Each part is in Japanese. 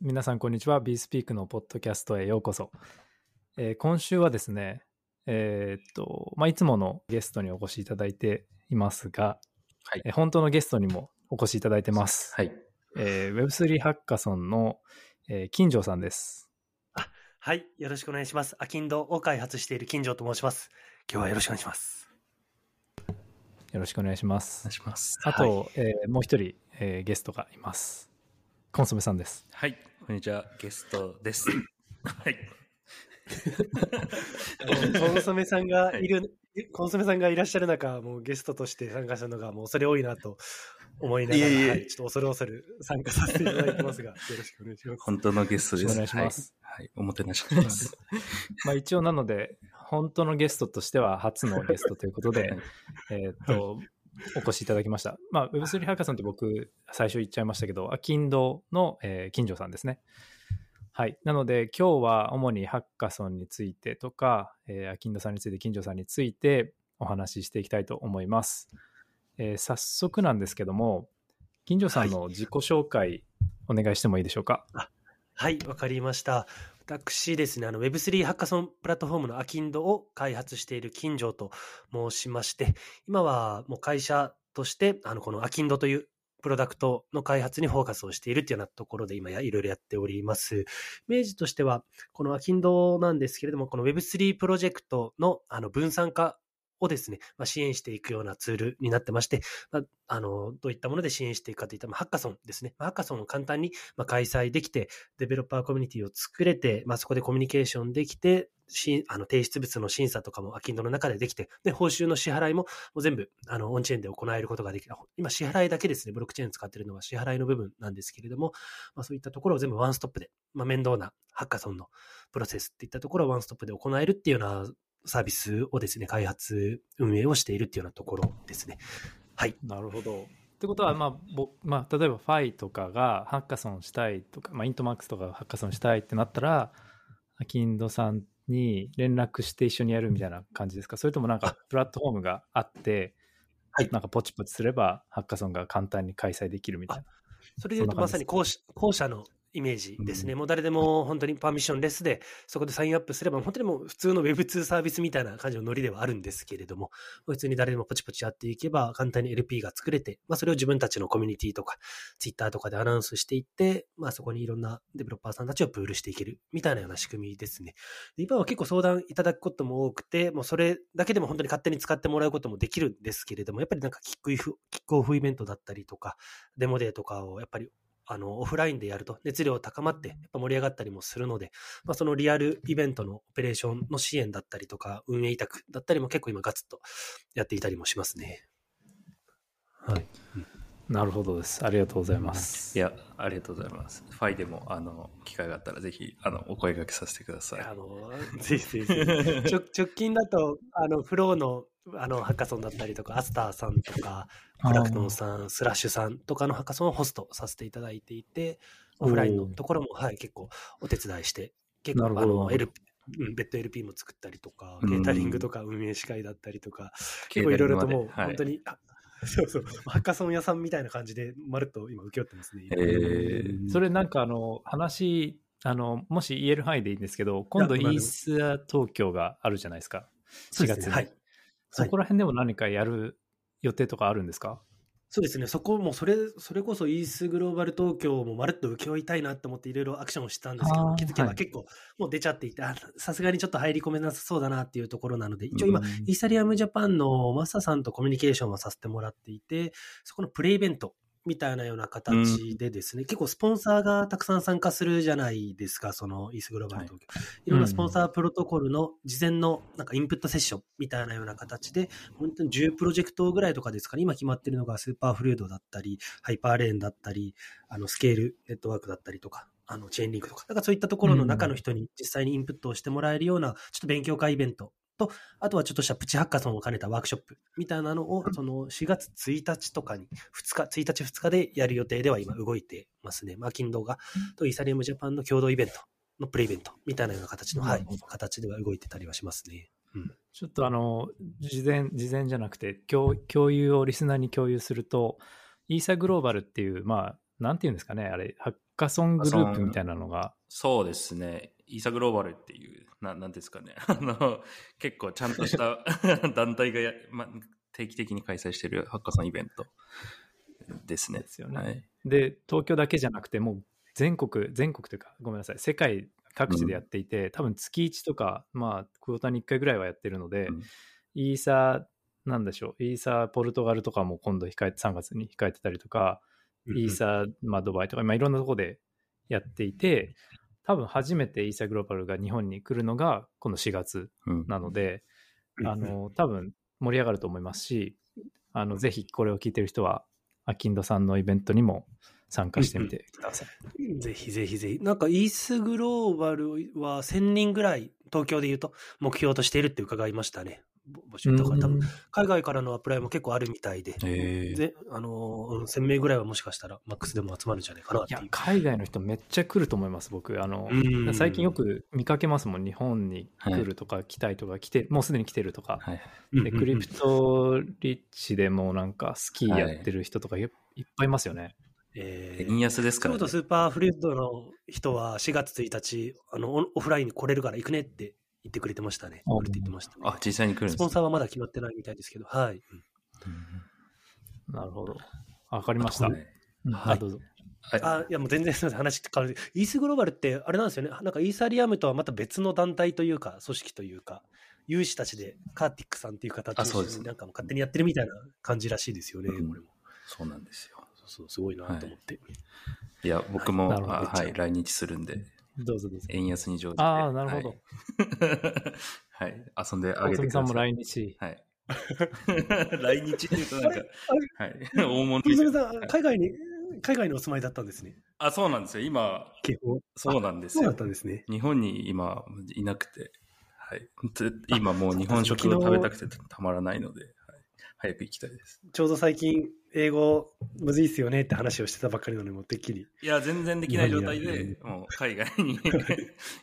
皆さんこんにちは。BeSpeak のポッドキャストへようこそ。えー今週はですね、えーっと、まあ、いつものゲストにお越しいただいていますが、はいえー本当のゲストにもお越しいただいてます。はい。えー Web3 ハッカソンの、えー金城さんです。はい。よろしくお願いします。アキンドを開発している金城と申します。今日はよろしくお願いします。よろしくお願いしまおす願い。します。あと、えーもう一人、えーゲストがいます。コンソメさんです。はい。こんにちは。ゲストです。はい。コンソメさんがいる、コンソメさんがいらっしゃる中、もうゲストとして参加するのがもう恐れ多いなと思いながら、いえいえはい、ちょっと恐る恐る参加させていただいてますが、よろしくお願いします。本当のゲストです。お願いしますはい。はい。おもてなしします。まあ一応なので、本当のゲストとしては初のゲストということで、えーっと、お越しいただきました。まあ Web3 ハッカソンって僕最初言っちゃいましたけど、アキンドの、えー金城さんですね。はい。なので今日は主にハッカソンについてとか、えー、アキンドさんについて、金城さんについてお話ししていきたいと思います。えー早速なんですけども、金城さんの自己紹介お願いしてもいいでしょうか？はい、わかりました。私ですね、あの Web3 ハッカソンプラットフォームのアキンドを開発している金城と申しまして、今はもう会社として、あの、このアキンドというプロダクトの開発にフォーカスをしているっていうようなところで今やいろいろやっております。明治としては、このアキンドなんですけれども、この Web3 プロジェクトのあの分散化をですね、まあ、支援していくようなツールになってまして、まあ、あの、どういったもので支援していくかといった、まハッカソンですね。まあハッカソンを簡単にま開催できて、デベロッパーコミュニティを作れて、まあ、そこでコミュニケーションできて、しあの提出物の審査とかもアキンドの中でできて、で、報酬の支払いももう全部あのオンチェーンで行えることができる。今、支払いだけですね、ブロックチェーン使ってるのは支払いの部分なんですけれども、まあ、そういったところを全部ワンストップで、まあ、面倒なハッカソンのプロセスっていったところをワンストップで行えるっていうようなサービスをですね、開発、運営をしているっていうようなところですね。はい。なるほど。ってことは、まあぼまあ、例えば Phiとかがハッカソンしたいとか、まあ、 INTMAX とかがハッカソンしたいってなったら、 AKINDOさんに連絡して一緒にやるみたいな感じですか？それともなんかプラットフォームがあって、はいなんかポチポチすればハッカソンが簡単に開催できるみたいな。それで言うとまさに後者のイメージですね。もう誰でも本当にパーミッションレスで、そこでサインアップすれば、本当にもう普通の Web2 サービスみたいな感じのノリではあるんですけれども、普通に誰でもポチポチやっていけば、簡単に LP が作れて、まあそれを自分たちのコミュニティとか、Twitter とかでアナウンスしていって、まあそこにいろんなデベロッパーさんたちをプールしていける、みたいなような仕組みですね。で今は結構相談いただくことも多くて、もうそれだけでも本当に勝手に使ってもらうこともできるんですけれども、やっぱりなんかキックイフ、キックオフイベントだったりとか、デモデーとかをやっぱりあの、オフラインでやると熱量高まって、やっぱ盛り上がったりもするので、まあ、そのリアルイベントのオペレーションの支援だったりとか、運営委託だったりも結構今ガツッとやっていたりもしますね。はい。なるほどです。ありがとうございます。いや、ありがとうございます。 Phiでも、あの、機会があったら、ぜひ、あの、お声掛けさせてください。あの、ぜひぜひ。直直近だと、あの、 Flowの、あの、ハッカソンだったりとか、 Astarさんとか、プラクトンさん、スラッシュさんとかのハッカソンをホストさせていただいていて、オフラインのところも、はい、結構お手伝いして、結構、あの、LP、うん、別途 LP も作ったりとか、ケータリングとか運営司会だったりとか、結構いろいろともう、はい。本当に、あ そうそう、ハッカソン屋さんみたいな感じで、まるっと今請け負ってますね。えー。それなんかあの、話、あの、もし言える範囲でいいんですけど、今度イース東京があるじゃないですか。4月に。はい。そこら辺でも何かやる予定とかあるんですか、そうですね、そこもそれ、それこそイースグローバル東京もまるっと請け負いたいなと思っていろいろアクションをしたんですけど、気づけはい。ば結構もう出ちゃっていて、あさすがにちょっと入り込めなさそうだなっていうところなので、一応今、うんイーサリアムジャパンのマサさんとコミュニケーションをさせてもらっていて、そこのプレイベントみたいなような形でですね、結構スポンサーがたくさん参加するじゃないですか、その ETHGlobal 東京。い、ろんなスポンサープロトコルの事前のなんかインプットセッションみたいなような形で、本当に10プロジェクトぐらいとかですかね、今決まってるのが Superfluid だったり、 Hyperlane だったり、あの SKALE Network だったりとか、あの Chainlink とか、だからそういったところの中の人に実際にインプットをしてもらえるような、ちょっと勉強会イベントと、あとはちょっとしたプチハッカソンを兼ねたワークショップみたいなのを、その4月1日とかに、2日、1日2日でやる予定では今動いてますね。マーキンドが、とイーサリアムジャパンの共同イベントのプレイイベントみたいなような形の、はない形では動いてたりはしますね。うん。ちょっとあの、事前、事前じゃなくて、共共有をリスナーに共有すると、イーサグローバルっていう、まあ、なんていうんですかね、あれ、ハッカソングループみたいなのが、そうですね。イーサグローバルっていう、ななんですかね。あの、結構ちゃんとした 団体がや、ま、定期的に開催しているハッカソンイベントですね。ですよね。はい。で、東京だけじゃなくて、もう全国、全国というか、ごめんなさい、世界各地でやっていて、多分月1とか、まあ、クォーターに1回ぐらいはやってるので、うん。イーサー、なんでしょう、イーサーポルトガルとかも今度控え、3月に控えてたりとか、イーサー、まあ、ドバイとか、まあ、いろんなとこでやっていて、多分初めてイーサーグローバルが日本に来るのがこの4月うんなので、うんあの多分盛り上がると思いますし、あのぜひこれを聞いてる人は、アキンドさんのイベントにも参加してみてください。ぜひぜひぜひ。なんか、イースグローバルは1000人ぐらい、東京で言うと、目標としているって伺いましたね。ぼ募集だから多分、海外からのアプライも結構あるみたいで、えーで、あのー、うん1000名ぐらいはもしかしたら、マックスでも集まるんじゃないかなっていう。海外の人めっちゃ来ると思います、僕。あのうん最近よく見かけますもん、日本に来るとか、来たいとか、来て、もうすでに来てるとか。はい。で、クリプトリッチでもなんかスキーやってる人とかいっぱいいますよね。えー円安ですから、ね京都。スーパーフルードの人は4月1日、あの、オフラインに来れるから行くねって言ってくれてましたね。あ来るって言ってましたね。あ、実際に来るんですねスポンサーはまだ決まってないみたいですけど、はい。なるほど。わかりました。はいうんはいあどうぞ。はいあ、いやもう全然すみません、話変わる。イースグローバルって、あれなんですよね。なんかイーサリアムとはまた別の団体というか、組織というか、有志たちでカーティックさんっていう形でなんかもう勝手にやってるみたいな感じらしいですよね、うんこれも。そうなんですよ。そうそう、すごいなと思って。いや、僕も、なるほどあはい、来日するんで、どうぞどうぞ。円安に乗じて。ああ、なるほど。はい。はい、遊んであ大げてください。隅さんも来日。はい。来日って言うとなんか、はい。大物さん、海外に、海外にお住まいだったんですね。あ、そうなんですよ。今。そうなんですよそうだった。んですね。日本に今いなくて、はい。で今もう日本食を食べたくてたまらないので、はい、早く行きたいです。ちょうど最近、英語むずいっすよねって話をしてたばっかりなのに、もうてっきり。いや、全然できない状態で、もう海外に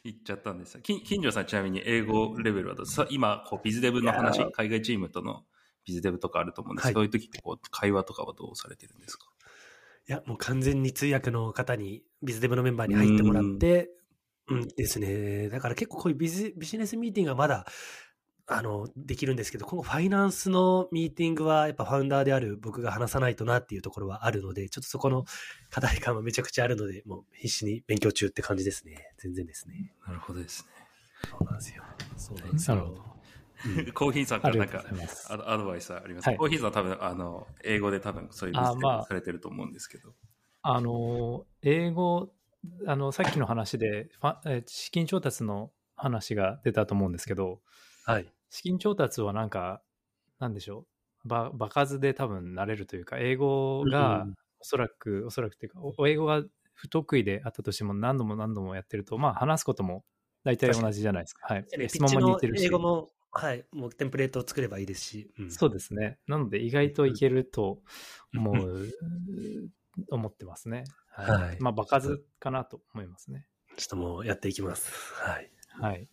行っちゃったんですよ。き 金城さんちなみに英語レベルはどうさ今、こう、ビズデブの話海外チームとのビズデブとかあると思うんですけど、はそういう時ってこう、会話とかはどうされてるんですか？いや、もう完全に通訳の方に、ビズデブのメンバーに入ってもらって、うんですね。だから結構こういうビジビジネスミーティングはまだ、あの、できるんですけど、今後ファイナンスのミーティングはやっぱファウンダーである僕が話さないとなっていうところはあるので、ちょっとそこの課題感はめちゃくちゃあるので、もう必死に勉強中って感じですね。全然ですね。なるほどですそうなんですよ。そうなんですなるほよ。ど。ね。コーヒーさんからなんか。アドアドバイスあります、はいコーヒーさんは多分、あの、英語で多分そういうビズデブあまあされてると思うんですけど。あの、英語、あの、さっきの話で、資金調達の話が出たと思うんですけど、はい。資金調達はなんか、なんでしょう、ば場数で多分慣れるというか、英語がうんおそらく、おそらくというか、お英語が不得意であったとしても何度も何度もやってると、まあ話すことも大体同じじゃないですか。はい。ピ質問も似てるし英。語も、はい、もうテンプレートを作ればいいですし。うんそうですね。なので意外といけると思う、思ってますね。はい。はいまあ場数かなと思いますね。ちょっともうやっていきます。はい。はい。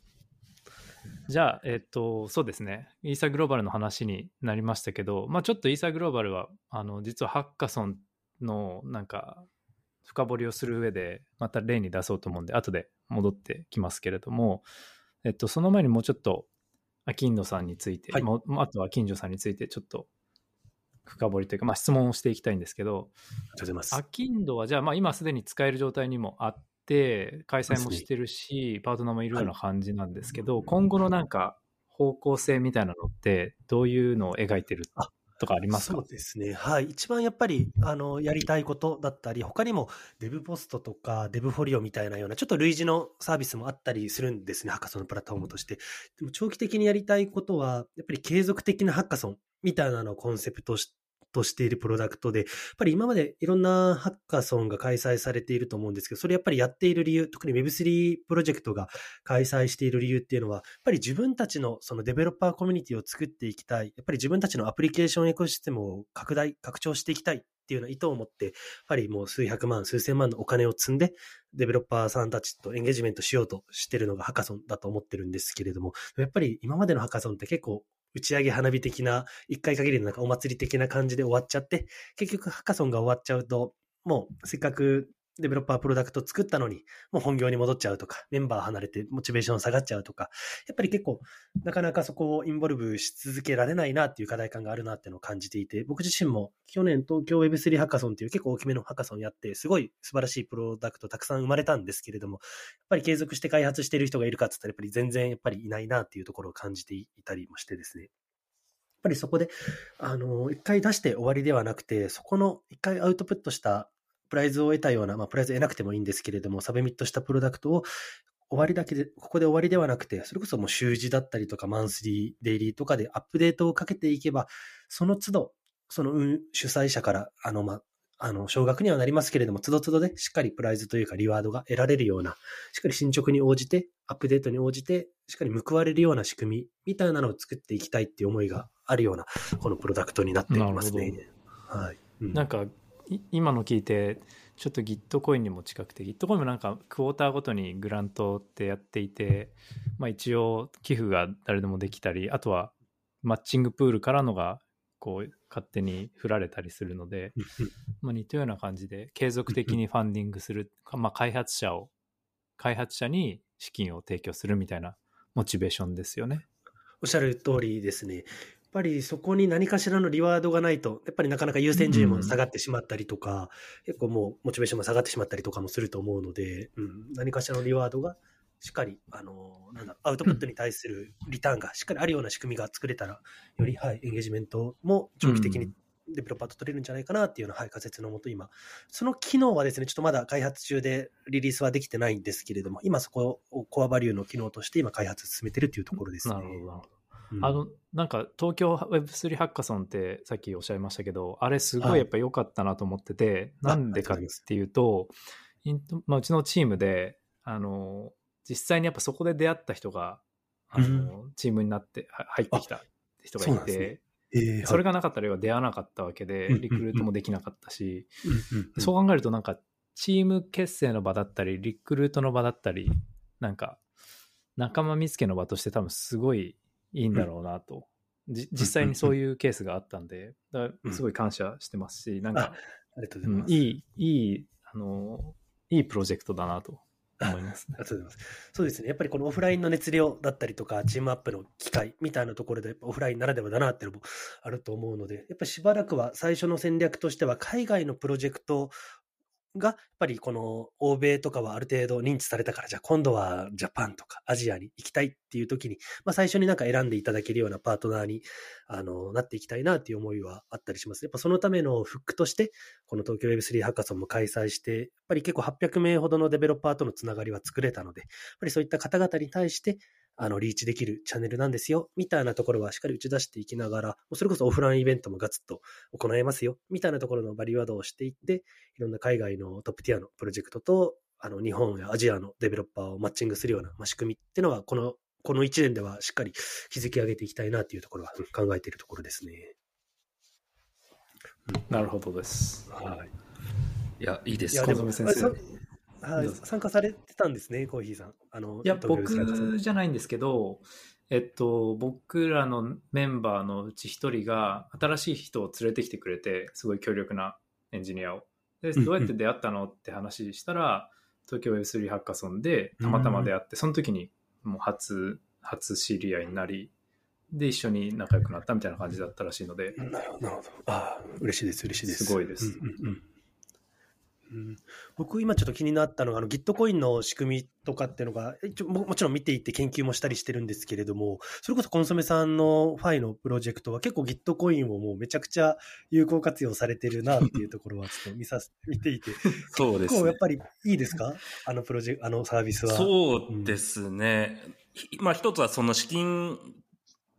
じゃあ、えっと、そうですね。イーサグローバルの話になりましたけど、まあちょっとイーサグローバルは、あの、実はハッカソンのなんか、深掘りをする上で、また例に出そうと思うんで、後で戻ってきますけれども、えっと、その前にもうちょっと、アキンドさんについて、はいもうあとは金城さんについてちょっと深掘りというか、まあ質問をしていきたいんですけど、ありがとうございます。アキンドはじゃあ、まあ、今すでに使える状態にもあって、開催もしてるし、パートナーもいるような感じなんですけど、今後のなんか方向性みたいなのって、どういうのを描いてるあとかありますか？そうですね。はい。一番やっぱり、あの、やりたいことだったり、他にもデブポストとかデブフォリオみたいなような、ちょっと類似のサービスもあったりするんですね。ハッカソンのプラットフォームとして。でも長期的にやりたいことは、やっぱり継続的なハッカソンみたいなのをコンセプトしとしているプロダクトで、やっぱり今までいろんなハッカソンが開催されていると思うんですけど、それやっぱりやっている理由、特に Web3 プロジェクトが開催している理由っていうのは、やっぱり自分たちのそのデベロッパーコミュニティを作っていきたい。やっぱり自分たちのアプリケーションエコシステムを拡大、拡張していきたいっていうような意図を持って、やっぱりもう数百万、数千万のお金を積んで、デベロッパーさんたちとエンゲージメントしようとしてるのがハカソンだと思ってるんですけれども、やっぱり今までのハカソンって結構打ち上げ花火的な、一回限りのなんかお祭り的な感じで終わっちゃって、結局ハカソンが終わっちゃうと、もうせっかくデベロッパープロダクト作ったのに、もう本業に戻っちゃうとか、メンバー離れてモチベーション下がっちゃうとか、やっぱり結構、なかなかそこをインボルブし続けられないなっていう課題感があるなっていうのを感じていて、僕自身も去年東京 Web3 ハカソンっていう結構大きめのハカソンやって、すごい素晴らしいプロダクトたくさん生まれたんですけれども、やっぱり継続して開発している人がいるかって言ったら、やっぱり全然やっぱりいないなっていうところを感じていたりもしてですね。やっぱりそこで、あの、一回出して終わりではなくて、そこの一回アウトプットしたプライズを得たような、まあ、プライズ得なくてもいいんですけれども、サブミットしたプロダクトを終わりだけで、ここで終わりではなくて、それこそもう週次だったりとか、マンスリー、デイリーとかでアップデートをかけていけば、その都度、その主催者から、あの、まあ、あの、少額にはなりますけれども、都度都度でしっかりプライズというかリワードが得られるような、しっかり進捗に応じて、アップデートに応じて、しっかり報われるような仕組みみたいなのを作っていきたいっていう思いがあるような、このプロダクトになっていますね。はい。うん、なんか、今の聞いて、ちょっと Gitcoin にも近くて Gitcoin もなんかクォーターごとにグラントってやっていて、まあ、一応寄付が誰でもできたりあとはマッチングプールからのがこう勝手に振られたりするので、まあ、似たような感じで継続的にファンディングする、まあ、開発者を開発者に資金を提供するみたいなモチベーションですよね。おっしゃる通りですね。ぱりそこに何かしらのリワードがないと、やっぱりなかなか優先順位も下がってしまったりとか、うん、結構もうモチベーションも下がってしまったりとかもすると思うので、うん、何かしらのリワードがしっかり、あの、なんだ、アウトプットに対するリターンがしっかりあるような仕組みが作れたら、より、はい、エンゲージメントも長期的にデベロッパーと取れるんじゃないかなっていうような、はい、仮説のもと今、その機能はですね、ちょっとまだ開発中でリリースはできてないんですけれども、今そこをコアバリューの機能として今開発進めてるっていうところですね。なるほど。あのなんか東京 Web3 ハッカソンってさっきおっしゃいましたけどあれすごいやっぱ良かったなと思ってて、はい、なんでかっていうとまあ、うちのチームであの実際にやっぱそこで出会った人があの、うん、チームになって入ってきた人がいてそ、ね。えー、それがなかったら要は出会わなかったわけで、リクルートもできなかったし、そう考えるとなんかチーム結成の場だったりリクルートの場だったりなんか仲間見つけの場として多分すごいいいんだろうなと、うん、実際にそういうケースがあったんで、すごい感謝してますし、なんか、ありがとうございます。いい、いい、あの、いいプロジェクトだなと思います、ね、ありがとうございます。そうですね。やっぱりこのオフラインの熱量だったりとか、チームアップの機会みたいなところで、オフラインならではだなっていうのもあると思うので、やっぱりしばらくは最初の戦略としては、海外のプロジェクトが、やっぱりこの欧米とかはある程度認知されたから、じゃあ今度はジャパンとかアジアに行きたいっていう時に、まあ最初になんか選んでいただけるようなパートナーにあのなっていきたいなっていう思いはあったりします。やっぱそのためのフックとして、この東京 Web3 ハッカソンも開催して、やっぱり結構800名ほどのデベロッパーとのつながりは作れたので、やっぱりそういった方々に対して、あの、リーチできるチャンネルなんですよ、みたいなところはしっかり打ち出していきながら、それこそオフラインイベントもガツッと行えますよ、みたいなところのバリワードをしていって、いろんな海外のトップティアのプロジェクトと、あの、日本やアジアのデベロッパーをマッチングするような、まあ、仕組みっていうのは、この、この1年ではしっかり築き上げていきたいなっていうところは考えているところですね。なるほどです。はい。いや、いいです。小先生。はい、参加されてたんですね、コーヒーさん。あのいや、僕じゃないんですけど、えっと、僕らのメンバーのうち一人が新しい人を連れてきてくれて、すごい強力なエンジニアを。で、どうやって出会ったのって話したら、東京 Web3 ハッカソンでたまたま出会って、その時にもう初、初知り合いになり、で、一緒に仲良くなったみたいな感じだったらしいので。なるほど。ああ、嬉しいです、嬉しいです。すごいです。うんうんうんうん、僕、今ちょっと気になったのが、あの、ギットコインの仕組みとかっていうのが、ももちろん見ていて研究もしたりしてるんですけれども、それこそコンソメさんのファイのプロジェクトは結構ギットコインをもうめちゃくちゃ有効活用されてるなっていうところはちょっと見さ 見ていて、そうです、ね、結構やっぱりいいですか？あのプロジェクト、あのサービスは。そうですね。うん、まあ一つはその資金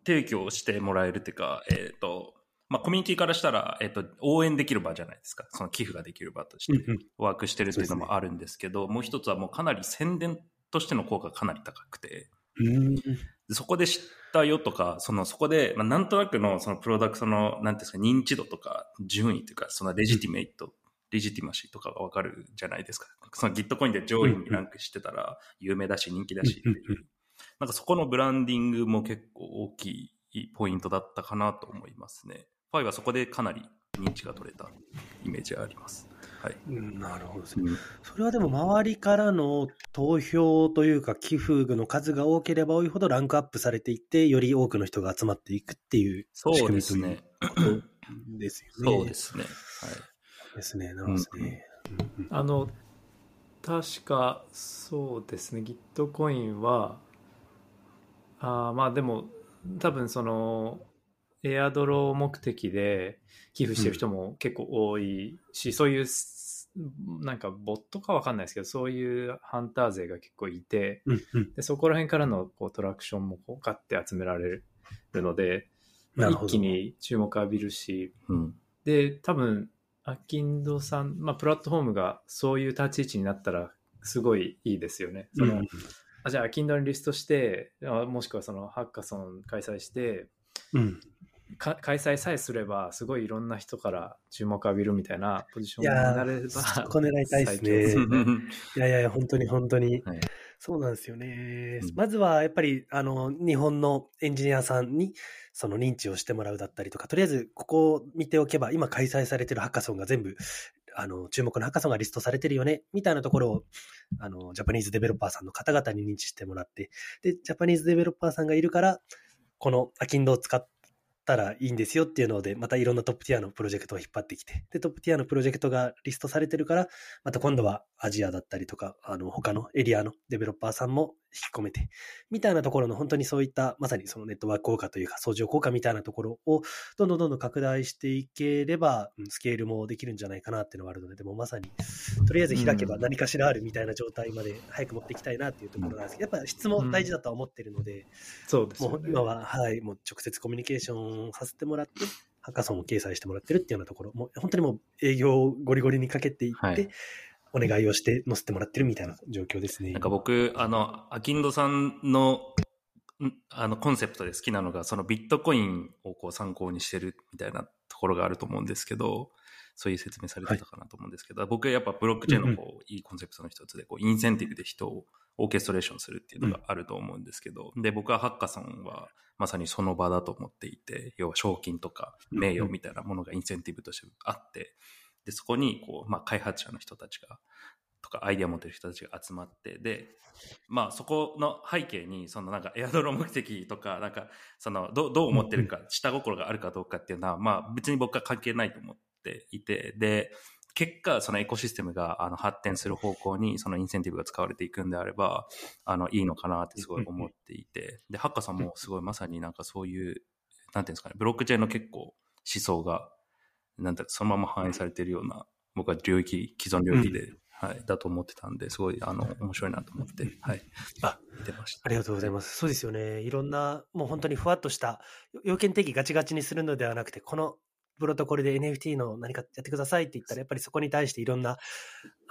提供してもらえるっていうか、えっ、ー、と、まあ、コミュニティからしたら、えっと、応援できる場じゃないですか。その寄付ができる場としてワークしてるっていうのもあるんですけど、もう一つはもうかなり宣伝としての効果がかなり高くて、そこで知ったよとか、そのそこで、まあ、なんとなくのそのプロダクトの、なんですか、認知度とか順位というか、そのレジティメイト、レジティマシーとかがわかるじゃないですか。そのギットコインで上位にランクしてたら、有名だし人気だしっていう。なんかそこのブランディングも結構大きいポイントだったかなと思いますね。ファイはそこでかなり認知が取れたイメージがあります。はい。うんなるほどですね。うんそれはでも周りからの投票というか寄付の数が多ければ多いほどランクアップされていって、より多くの人が集まっていくっていうそう仕組ですみというね。ことですよね。そうですね。ですね。なるほどですね。うんうんあの確かそうですね Gitcoin はあーまあでも多分そのエアドロ目的で寄付してる人も結構多いし、そういうすなんかボットかわかんないですけどそういうハンター勢が結構いてうんうん。でそこら辺からのこうトラクションもこうガッて集められるので、まあ一気に注目浴びるしうん。で、多分、アキンドさん、まあ、プラットフォームがそういう立ち位置になったら、すごいいいですよね。その、うん。あじゃあ、アキンドにリストして、あもしくはそのハッカソン開催して、うん。か開催さえすれば、すごいいろんな人から注目浴びるみたいなポジションにいやーなれば、そこ狙いたいですね。いやいやいや、本当に本当に。はいそうなんですよね。うんまずはやっぱりあの日本のエンジニアさんにその認知をしてもらうだったりとか、とりあえずここを見ておけば、今開催されてるハッカソンが全部あの注目のハッカソンがリストされてるよねみたいなところをあのジャパニーズデベロッパーさんの方々に認知してもらって、でジャパニーズデベロッパーさんがいるから、このアキンドを使ったらいいんですよっていうので、またいろんなトップティアのプロジェクトを引っ張ってきて、で、トップティアのプロジェクトがリストされてるから、また今度はアジアだったりとか、あの、他のエリアのデベロッパーさんも引き込めて、みたいなところの本当にそういった、まさにそのネットワーク効果というか、相乗効果みたいなところを、どんどんどんどん拡大していければ、うんスケールもできるんじゃないかなっていうのがあるので、でもまさに、とりあえず開けば何かしらあるみたいな状態まで早く持っていきたいなっていうところなんですけど、やっぱ質も大事だとは思ってるので、そうですよね。もう今は、はい、もう直接コミュニケーションさせてもらって、ハッカソンを掲載してもらってるっていうようなところ、もう本当にもう営業をゴリゴリにかけていって、はいお願いをして載せてもらってるみたいな状況ですね。なんか僕、あの、アキンドさんの、んあの、コンセプトで好きなのが、そのビットコインをこう参考にしてるみたいなところがあると思うんですけど、そういう説明されてたかなと思うんですけど、僕やっぱブロックチェーンのこう、いいコンセプトの一つで、こう、インセンティブで人をオーケストレーションするっていうのがあると思うんですけど、で、僕はハッカソンはまさにその場だと思っていて、要は賞金とか名誉みたいなものがインセンティブとしてあって、で、そこに、こう、まあ、開発者の人たちが、とかアイデアを持ってる人たちが集まって、で、まあそこの背景に、そのなんかエアドロ目的とか、なんかそのどうどう思ってるか、下心があるかどうかっていうのは、まあ別に僕は関係ないと思っていて、で、結果、そのエコシステムがあの発展する方向にそのインセンティブが使われていくんであれば、あの、いいのかなってすごい思っていて、で、ハッカさんもすごいまさになんかそういう、なんていうんですかね、ブロックチェーンの結構思想が、なんてそのまま反映されているような、僕は領域、既存領域で、はい、だと思ってたんで、すごい、あの、面白いなと思って、はい、あ見てました。ありがとうございます。そうですよね。いろんな、もう本当にふわっとした、要件定義ガチガチにするのではなくて、このプロトコルで NFT の何かやってくださいって言ったら、やっぱりそこに対していろんな、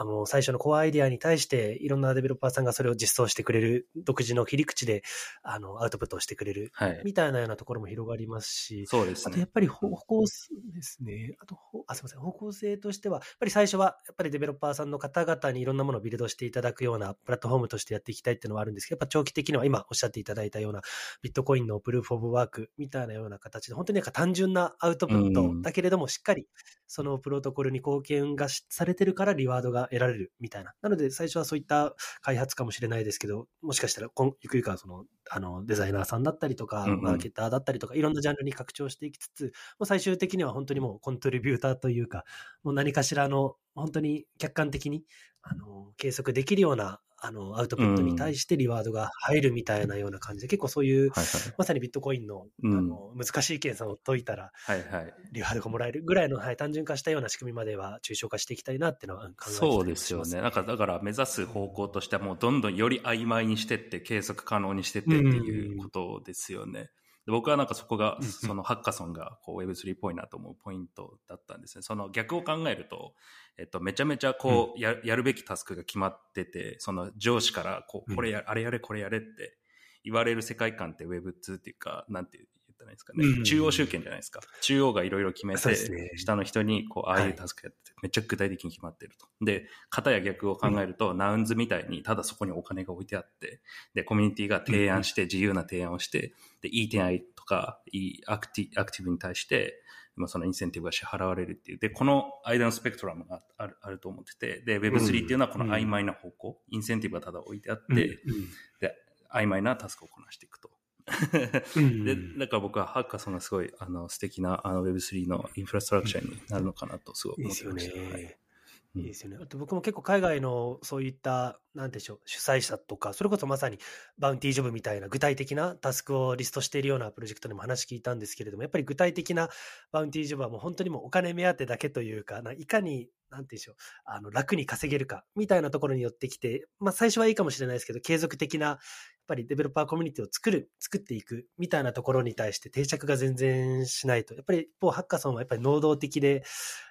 あの、最初のコアアイデアに対して、いろんなデベロッパーさんがそれを実装してくれる、独自の切り口で、あの、アウトプットをしてくれる、はい。みたいなようなところも広がりますし、そうですねあとやっ。ぱり方向性ですね。あと、ほあ、すみません。方向性としては、やっぱり最初は、やっぱりデベロッパーさんの方々にいろんなものをビルドしていただくようなプラットフォームとしてやっていきたいっていうのはあるんですけど、やっぱ長期的には今おっしゃっていただいたようなビットコインのプルーフオブワークみたいなような形で、本当になんか単純なアウトプットだけれども、しっかりそのプロトコルに貢献がしされてるからリワードが得られるみたいな。なので最初はそういった開発かもしれないですけど、もしかしたら今ゆくゆくはその、あの、デザイナーさんだったりとか、うんうんマーケターだったりとか、いろんなジャンルに拡張していきつつ、もう最終的には本当にもうコントリビューターというか、もう何かしらの本当に客観的にあの計測できるようなあのアウトプットに対してリワードが入るみたいなような感じで、結構そういう。まさにビットコインの,、うんあの難しい計算を解いたらはいはい。リワードがもらえるぐらいの、はい、単純化したような仕組みまでは抽象化していきたいなっていうのは考えてたりそうですよね。なんか、だから目指す方向としてはもうどんどんより曖昧にしてって、計測可能にしてってっていうことですよね。で僕はなんかそこが、そのハッカソンがこう Web3 っぽいなと思うポイントだったんですね。その逆を考えると、えっと、めちゃめちゃこう、ややるべきタスクが決まってて、その上司からこう、これや、あれやれ、これやれって言われる世界観って Web2 っていうか、なんて言ったらいいんですかね。うん中央集権じゃないですか。中央がいろいろ決めて、下の人にこう、ああいうタスクやってて、めっちゃ具体的に決まってると。で、型や逆を考えると、ナウンズみたいに、ただそこにお金が置いてあって、で、コミュニティが提案して、自由な提案をして、で、いい提案とか、いいアクティアクティブに対して、まあ、そのインセンティブが支払われるっていう。で、この間のスペクトラムがあるあると思ってて、で、Web3 っていうのはこの曖昧な方向、インセンティブがただ置いてあって、で、曖昧なタスクをこなしていくと。で、だから僕はハッカソンがすごい、あの、素敵な、あの、Web3 のインフラストラクチャーになるのかなと、すごい思ってました。いいですよね。はいいいですよね。あと僕も結構海外のそういった、なんでしょう、主催者とか、それこそまさにバウンティージョブみたいな具体的なタスクをリストしているようなプロジェクトでも話聞いたんですけれども、やっぱり具体的なバウンティージョブはもう本当にもうお金目当てだけというか、いかに、なんていうんでしょう、あの、楽に稼げるか、みたいなところによってきて、まあ最初はいいかもしれないですけど、継続的な、ぱりデベロッパーコミュニティを作る、作っていく、みたいなところに対して定着が全然しないと。やっぱり一方、ハッカソンはやっぱり能動的で、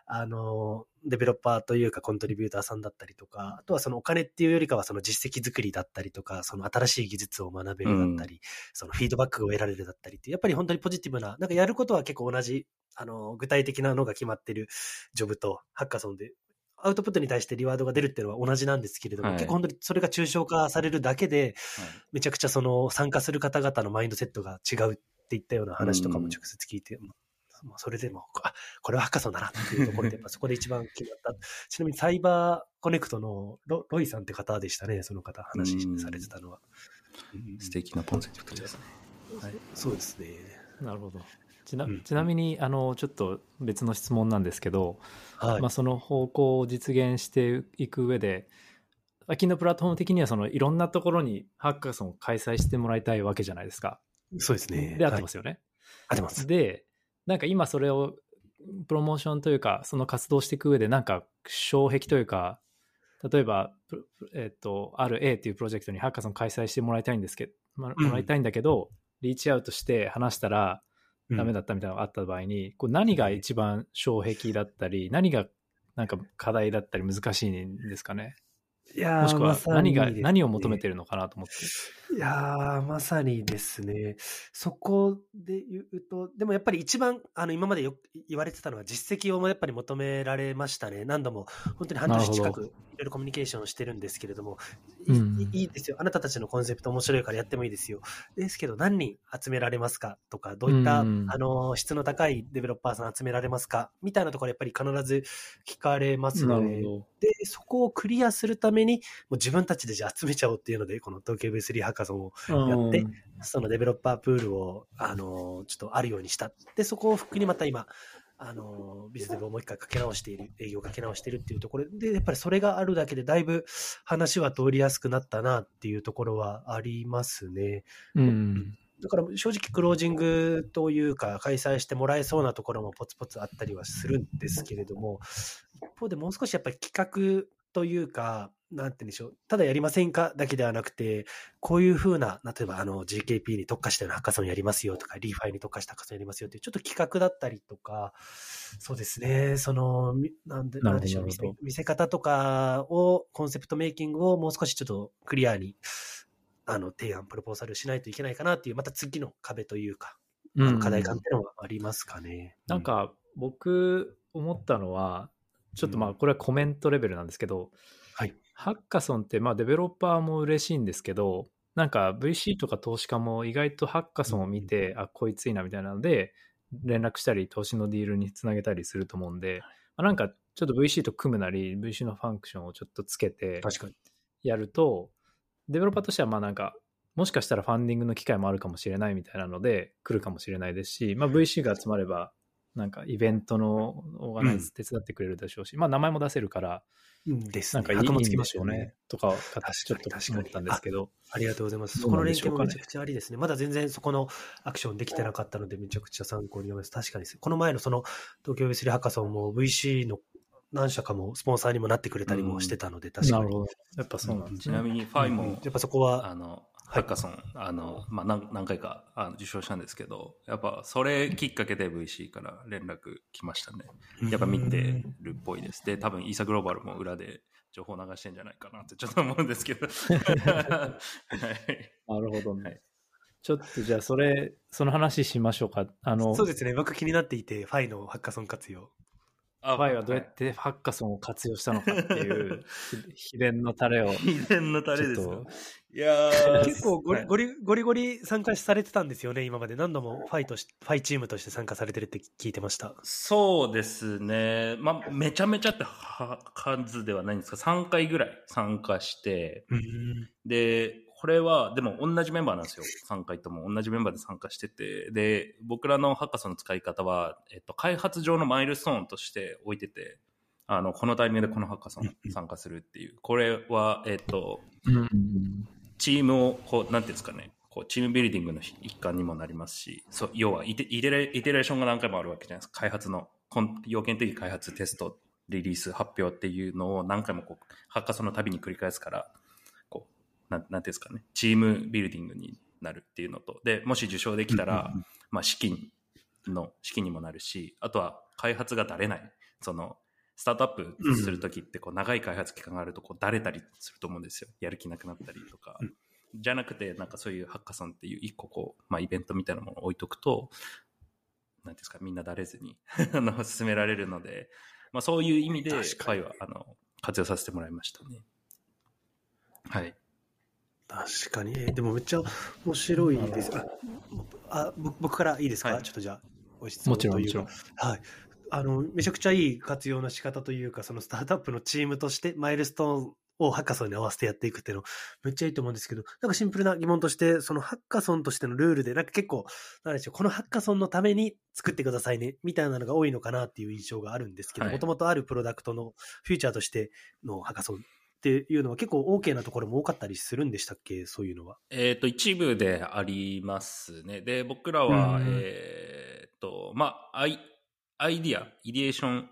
あの、デベロッパーというかコントリビューターさんだったりとか、あとはそのお金っていうよりかはその実績作りだったりとか、その新しい技術を学べるだったり、うん、そのフィードバックを得られるだったりって、やっぱり本当にポジティブな、なんかやることは結構同じ、あの、具体的なのが決まってるジョブとハッカソンでアウトプットに対してリワードが出るっていうのは同じなんですけれども、はい、結構本当にそれが抽象化されるだけで、はい、めちゃくちゃその参加する方々のマインドセットが違うっていったような話とかも直接聞いて、まあ、それでも、あ、これはハッカソンだなっていうところで、そこで一番決まった。ちなみにサイバーコネクトのロロイさんって方でしたね、その方、話されてたのは。素敵なコンセプトですね。はい、そうですね。なるほど。ちなちなみに、あの、ちょっと別の質問なんですけど、はい、まあ、その方向を実現していく上で、アキのプラットフォーム的にはそのいろんなところにハッカソンを開催してもらいたいわけじゃないですか。そうですね。で、合ってますよね。はい、合ってます。で、なんか今それをプロモーションというか、その活動していく上で、なんか障壁というか、例えば、えっ、と、ある A っていうプロジェクトにハッカソン開催してもらいたいんですけど、もらいたいんだけど、うん、リーチアウトして話したらダメだったみたいなのがあった場合に、こう何が一番障壁だったり、何がなんか課題だったり難しいんですかね？いやもしくは何が、ね、何を求めてるのかなと思って。いやまさにですね。そこで言うと、でもやっぱり一番、あの、今までよ言われてたのは実績をやっぱり求められましたね。何度も、本当に半年近くいろいろコミュニケーションしてるんですけれども、いいいですよ。あなたたちのコンセプト面白いからやってもいいですよ。ですけど、何人集められますかとか、どういった、あの、質の高いデベロッパーさん集められますかみたいなところやっぱり必ず聞かれますので、で、そこをクリアするために、もう自分たちでじゃあ集めちゃおうっていうので、この東京 V3 ハッカソンをやって、そのデベロッパープールを、あの、ちょっとあるようにした。で、そこをフックにまた今、あの、ビズデブをもう一回かけ直している、営業かけ直しているっていうところで、やっぱりそれがあるだけでだいぶ話は通りやすくなったなっていうところはありますね。うん。だから正直クロージングというか開催してもらえそうなところもポツポツあったりはするんですけれども、一方でもう少しやっぱり企画というか、なんて言うんでしょう、ただやりませんかだけではなくて、こういうふうな、例えばあの ZKP に特化したようなハッカソンやりますよとか、 ReFi に特化したハッカソンやりますよっていう、ちょっと企画だったりとか、そうですね、その、なんでなんでしょう。見せ、見せ方とかを、コンセプトメイキングをもう少しちょっとクリアに、あの、提案、プロポーザルしないといけないかなっていう、また次の壁というか、あの課題感っていうのはありますかね。なんか、僕、思ったのは、ちょっとまあ、これはコメントレベルなんですけど、はい。ハッカソンってまあデベロッパーも嬉しいんですけど、なんか VC とか投資家も意外とハッカソンを見て、あ、こいついいなみたいなので、連絡したり投資のディールにつなげたりすると思うんで、まあ、なんかちょっと VC と組むなり、VC のファンクションをちょっとつけて、やると、デベロッパーとしてはまあなんか、もしかしたらファンディングの機会もあるかもしれないみたいなので、来るかもしれないですし、まあ、VC が集まれば、なんかイベントのオーガナイズ手伝ってくれるでしょうし、うん、まあ名前も出せるから、です、ね、なんかいいんでしょうね。とか、ちょっと思ったんですけどあ。ありがとうございます。そこの連携もめちゃくちゃありですね。まだ全然そこのアクションできてなかったので、めちゃくちゃ参考に思います。確かにこの前のその東京 V3 ハッカソンも VC の何社かもスポンサーにもなってくれたりもしてたので、確かに。なるほど。やっぱそうなんですね。ちなみにファイも、やっぱそこは、あの、ハッカソン、あの、まあ、何何回かあの受賞したんですけど、やっぱそれきっかけで VC から連絡来ましたね。やっぱ見てるっぽいです。で、多分イーサグローバルも裏で情報流してんじゃないかなってちょっと 思うんですけど。はい、なるほどね。はい、ちょっとじゃあそれ、その話しましょうか。あの、そうですね。僕気になっていて、ファイのハッカソン活用。あファイはどうやってハッカソンを活用したのかっていう 秘伝のタレを秘伝のタレです。いやー結構ゴリはいゴリゴリゴリ参加されてたんですよね、今まで。何度も Phi とし、 Phi チームとして参加されてるって聞いてました。そうですね。まあ、めちゃめちゃっては数ではないんですが、3回ぐらい参加して、で、これは、でも同じメンバーなんですよ。3回とも同じメンバーで参加してて。で、僕らのハッカソンの使い方は、えっと、開発上のマイルストーンとして置いてて、あの、このタイミングでこのハッカソン参加するっていう。これは、えっと、うんチームを、こう、なんていうんですかね、こう、チームビルディングの一環にもなりますし、そう、要はイテ、イテレイテレーションが何回もあるわけじゃないですか。開発の、要件的開発、テスト、リリース、発表っていうのを何回もこう、ハッカソンの旅に繰り返すから、なん、なんていうんですかね、チームビルディングになるっていうのと、で、もし受賞できたら、まあ、資金の、資金にもなるし、あとは開発がだれない。その、スタートアップするときって、こう、長い開発期間があると、こう、だれたりすると思うんですよ。やる気なくなったりとか。じゃなくて、なんかそういうハッカソンっていう一個こう、まあ、イベントみたいなものを置いとくと、なんていうんですか、みんなだれずに あの進められるので、まあ、そういう意味で、フ確かにァイは、あの、活用させてもらいましたね。はい。確かに。えーでもめっちゃ面白いです。あ、あ僕僕からいいですか、はいちょっとじゃあ、ご質問もちろんというかもちろん。はい。あの、めちゃくちゃいい活用の仕方というか、そのスタートアップのチームとしてマイルストーンをハッカソンに合わせてやっていくっていうの、めっちゃいいと思うんですけど、なんかシンプルな疑問として、そのハッカソンとしてのルールで、なんか結構、なんでしょう、このハッカソンのために作ってくださいね、みたいなのが多いのかなっていう印象があるんですけど、はいもともとあるプロダクトのフューチャーとしてのハッカソンっていうのは結構 OK なところも多かったりするんでしたっけ？そういうのは。えっ、と、一部でありますね。で、僕らは、うんえっ、と、まあ、アイ、アイディア、イディエーション、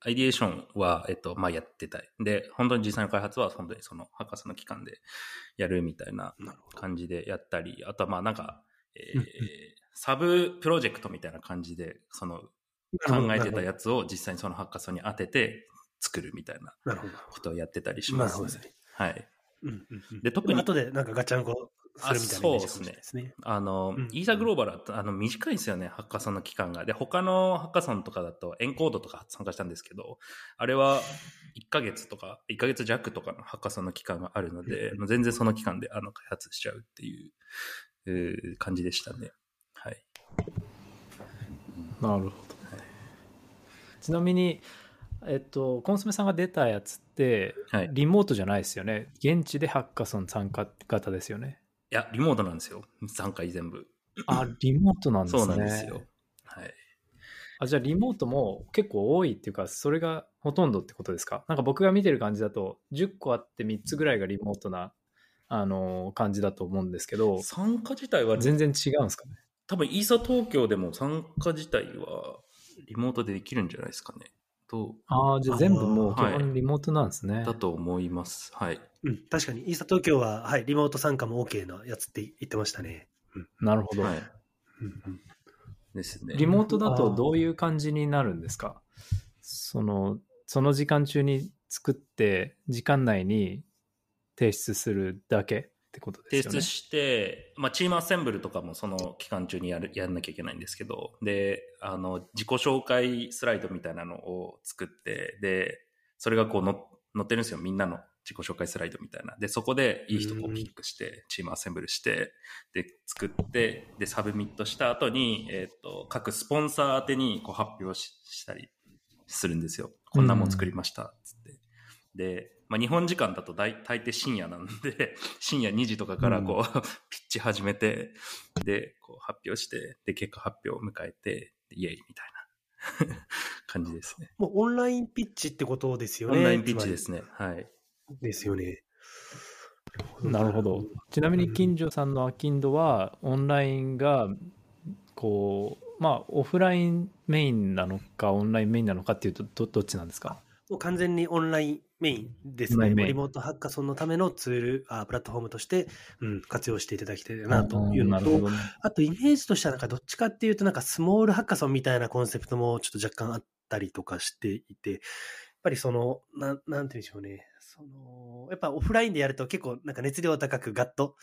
アイディエーションは、えっ、と、まあ、やってたい。で、本当に実際の開発は、本当にその、ハッカソンの期間でやるみたいな。感じでやったり、あとは、まあ、なんか、えーサブプロジェクトみたいな感じで、その、考えてたやつを実際にそのハッカソンに当てて作るみたいな。ことをやってたりしなます、ね。はい。うんうんうんで特に後でなんかガチャンコするみたいなイメですね。あの、うんイーサグローバルはあの短いんですよね、ハッカソンの期間が。で、他のハッカソンとかだとエンコードとか参加したんですけど、あれは1ヶ月とか、1ヶ月弱とかのハッカソンの期間があるので、全然その期間であの開発しちゃうっていうえー感じでしたね。はい。なるほど。ちなみに、えっと、コンソメさんが出たやつって、はい。いリモートじゃないですよね。現地でハッカソン参加型ですよね。や、リモートなんですよ。3回全部。あ、リモートなんですね。そうなんですよ。はい。あじゃあリモートも結構多いっていうか、それがほとんどってことですか？なんか僕が見てる感じだと、10個あって3つぐらいがリモートな、あのー感じだと思うんですけど、参加自体は全然違うんですかね？多分イーサ東京でも参加自体はリモートでできるんじゃないですかね。と、ああ、じゃあ全部もう基はい本リモートなんですね。だと思います。はい。うん、確かに、イーサ東京は、はい、リモート参加も OK なやつって言ってましたね。なるほど。はい。うんうんですね。リモートだとどういう感じになるんですか？その、その時間中に作って、時間内に提出するだけってことですよね。提出して、まあ、チーム assemble とかもその期間中にやるやんなきゃいけないんですけど、で、あの、自己紹介スライドみたいなのを作って、で、それがこうの載ってるんですよ。みんなの自己紹介スライドみたいな。で、そこでいい人こうピックして、チーム assemble して、で、作って、で、サブミットした後に、えっ、と、各スポンサー宛てにこう発表ししたりするんですよ。こんなもん作りました、つって。で、まあ、日本時間だと大大抵深夜なんで、深夜2時とかからこう、ピッチ始めて、で、こう発表して、で、結果発表を迎えて、イエイみたいな 感じですね。もうオンラインピッチってことですよね。オンラインピッチですね。はい。ですよね。なるほど。ちなみに近所さんのアキンドはオンラインがこうまあオフラインメインなのかオンラインメインなのかっていうとどどっちなんですか？もう完全にオンラインメインですね。リモートハッカソンのためのツール、あプラットフォームとして、うん、活用していただきたいなというのと、ね。あとイメージとしてはなんかどっちかっていうとなんかスモールハッカソンみたいなコンセプトもちょっと若干あったりとかしていて、やっぱりその、なん、なんて言うんでしょうね。その、やっぱオフラインでやると結構なんか熱量高くガッと、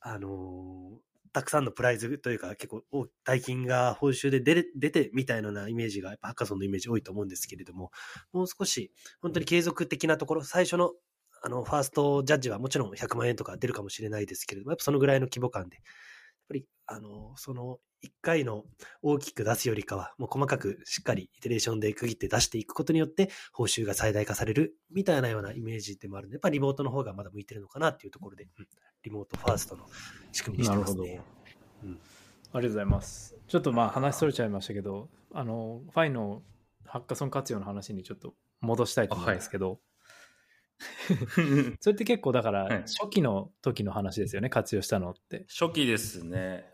あのーたくさんのプライズというか、結構大金が報酬で出出てみたいなイメージが、やっぱハッカソンのイメージ多いと思うんですけれども、もう少し本当に継続的なところ、最初のあのファーストジャッジはもちろん100万円とか出るかもしれないですけれども、やっぱそのぐらいの規模感で、やっぱりあのその1回の大きく出すよりかは、もう細かくしっかりイテレーションで区切って出していくことによって、報酬が最大化されるみたいなようなイメージでもあるので、やっぱりリモートの方がまだ向いてるのかなっていうところで、うんリモートファーストの仕組みにしてますね。うんありがとうございます。ちょっとまあ話それちゃいましたけど、あの、ファイのハッカソン活用の話にちょっと戻したいと思うんですけど、それって結構だからはい初期の時の話ですよね、活用したのって。初期ですね。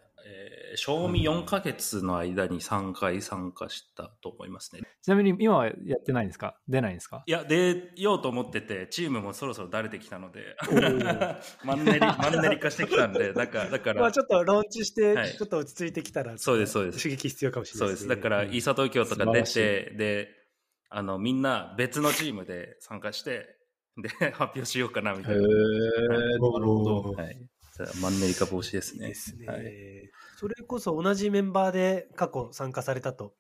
えー賞味4ヶ月の間に3回参加したと思いますね。ちなみに今はやってないんですか？出ないんですか？いや、出ようと思ってて、チームもそろそろだれてきたので。マンネリ、マンネリ化してきたんで、だから、だから。まあ、ちょっとローンチしてはい、ちょっと落ち着いてきたら、そうですそうです。刺激必要かもしれそうです。ないです。ね。だから、うん。イーサ東京とか出て、で、あの、みんな別のチームで参加して、で、発表しようかな、みたいな。なるほど。はい。マンネリ化防止ですね。いいですね、はいそれこそ同じメンバーで過去参加されたと、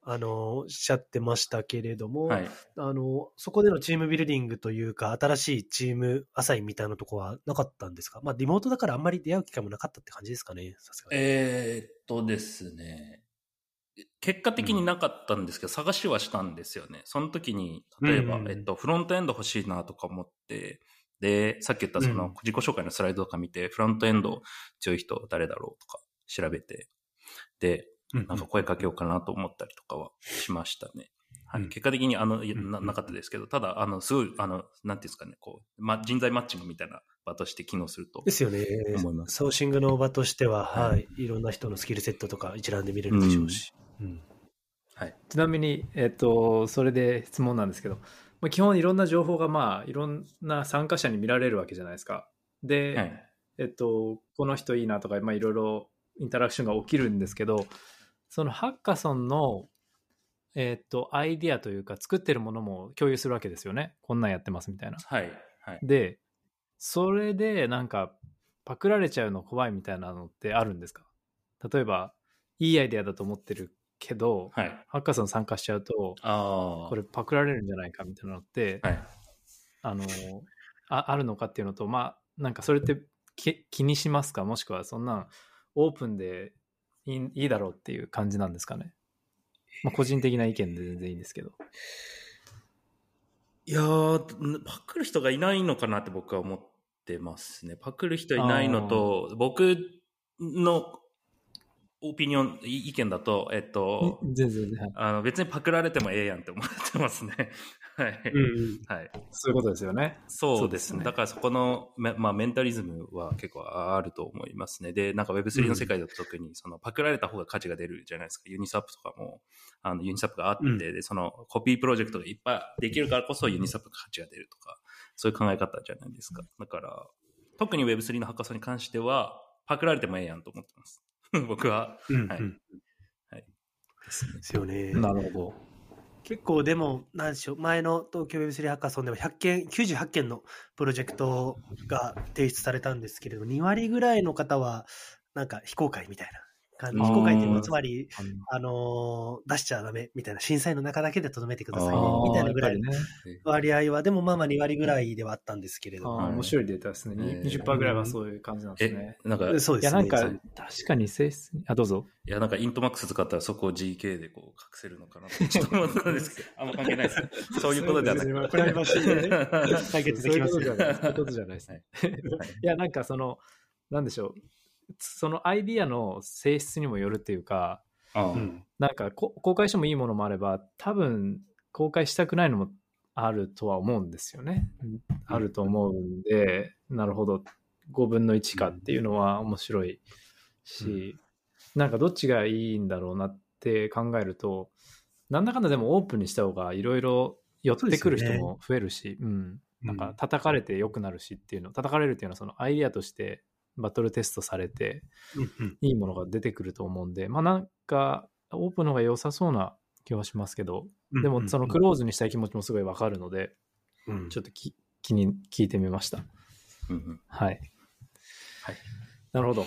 あの、おっしゃってましたけれども、はい。あの、そこでのチームビルディングというか、新しいチームアサインみたいなとこはなかったんですか？まあ、リモートだからあんまり出会う機会もなかったって感じですかね、さすがに。えーっとですね。結果的になかったんですけど、探しはしたんですよね。その時に、例えば、うんえっと、フロントエンド欲しいなとか思って、で、さっき言ったそうんの自己紹介のスライドとか見て、フロントエンド強い人誰だろうとか調べて、で、なんか声かけようかなと思ったりとかはしましたね。はい。うん結果的に、あの、ななかったですけど、ただ、あの、すごい、あの、なんていうんですかね、こう、ま、人材マッチングみたいな場として機能すると。ですよね思いま。すソーシングの場としては、はいはい、いろんな人のスキルセットとか一覧で見れるでしょうし。うんはい。ちなみに、えっと、それで質問なんですけど、まあ、基本いろんな情報がまあいろんな参加者に見られるわけじゃないですか。で、はい。えっと、この人いいなとか、まあ、いろいろインタラクションが起きるんですけど、そのハッカソンの、えっと、アイディアというか、作ってるものも共有するわけですよね。こんなんやってますみたいな。はい。はい。で、それでなんか、パクられちゃうの怖いみたいなのってあるんですか？例えば、いいアイディアだと思ってるけど、はい。ハッカソン参加しちゃうと、ああ。これパクられるんじゃないかみたいなのって、はい。あのああるのかっていうのとまあなんかそれってき気にしますか？もしくはそんなんオープンでいいいいだろうっていう感じなんですかね、まあ、個人的な意見で全然いいんですけどいやー、パクる人がいないのかなって僕は思ってますね。パクる人いないのと、僕のオピニオン、い意見だと、えっと、全然あの別にパクられてもええやんって思ってますね。はい。はい。そういうことですよねそうですね。だからそこのメ,、まあ、メンタリズムは結構あると思いますね。で、なんか Web3 の世界だと特にそのパクられた方が価値が出るじゃないですか。ユニスワップとかも、あのユニスワップがあって、うんで、そのコピープロジェクトがいっぱいできるからこそユニスワップが価値が出るとか、そういう考え方じゃないですか。だから、特に Web3 のハッカソンに関しては、パクられてもええやんと思ってます。僕は。はいうんうんですねですよね。なるほ結構でも、なんでしょう、前の東京 Web3 ハッカソンでは100件、98件のプロジェクトが提出されたんですけれども、2割ぐらいの方は、なんか非公開みたいな感じ。非公開っていうのは、つまり、どあのー出しちゃダメみたいな、審査員の中だけで留めてくださいねみたいなぐらい。の割合は、でもまあまあ2割ぐらいではあったんですけれども、面白いデータですね、にえー。20%ぐらいはそういう感じなんですね。え、なんか、そうですね。いやなんか確かに性質にあどうぞ。いや、なんかイントマックス使ったらそこを GK でこう隠せるのかなって ちょっと思ったんですけど、あんま関係ないです。そういうことではなくて。プライバシーでね。解決できますそういうことじゃないそういうことじゃないです。ね。いや、なんかその、なんでしょう、そのアイディアの性質にもよるっていうか、うん。なんかこ公開してもいいものもあれば、多分公開したくないのもあるとは思うんですよね。あると思うんで、なるほど、5分の1かっていうのは面白いし、なんかどっちがいいんだろうなって考えると、なんだかんだでもオープンにした方がいろいろ寄ってくる人も増えるし、うん。なんか叩かれて良くなるしっていうの、叩かれるっていうのはそのアイディアとしてバトルテストされて、いいものが出てくると思うんで、まあなんかオープンの方が良さそうな気はしますけど、でもそのクローズにしたい気持ちもすごいわかるので、うんちょっとき気に聞いてみました。うんうんはい。はい。なるほど。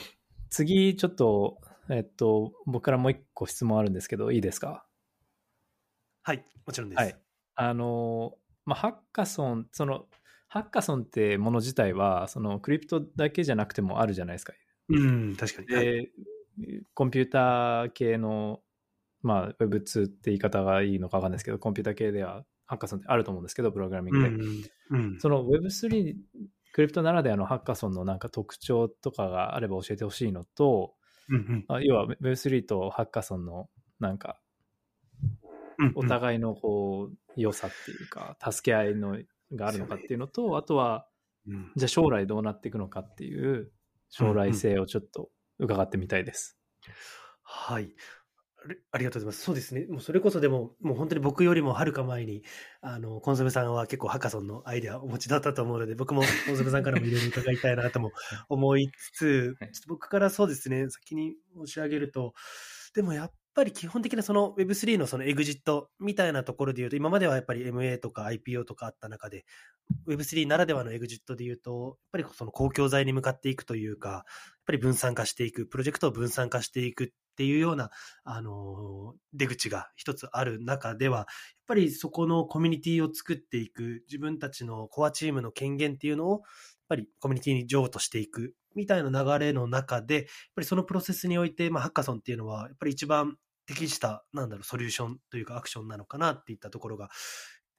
次、ちょっと、えっと、僕からもう一個質問あるんですけど、いいですか？はい、もちろんです。はい。あの、まあ、ハッカソン、その、ハッカソンってもの自体は、そのクリプトだけじゃなくてもあるじゃないですか。うん、確かに。はいで、コンピューター系の、まあ、Web2 って言い方がいいのかわかんないですけど、コンピューター系ではハッカソンってあると思うんですけど、プログラミングで。うんうんその Web3、クリプトならではのハッカソンのなんか特徴とかがあれば教えてほしいのと、うんあ要は Web3 とハッカソンのなんかうんお互いのこう良さっていうか助け合いのがあるのかっていうのとあとはうんじゃあ将来どうなっていくのかっていう将来性をちょっと伺ってみたいです。はい。ありがとうございます。そうですね。もうそれこそでも、もう本当に僕よりもはるか前に、あの、コンソメさんは結構ハッカソンのアイデアをお持ちだったと思うので、僕もコンソメさんからもいろいろ伺いたいなとも思いつつ、はいちょっと僕からそうですね、先に申し上げると、でもやっぱり基本的なその Web3 のそのエグジットみたいなところで言うと、今まではやっぱり MA とか IPO とかあった中で、Web3 ならではのエグジットで言うと、やっぱりその公共財に向かっていくというか、やっぱり分散化していく、プロジェクトを分散化していくっていうような、あの、出口が一つある中では、やっぱりそこのコミュニティを作っていく、自分たちのコアチームの権限っていうのを、やっぱりコミュニティに譲渡していくみたいな流れの中で、やっぱりそのプロセスにおいて、まあ、ハッカソンっていうのは、やっぱり一番適した、なんだろう、ソリューションというかアクションなのかなっていったところが、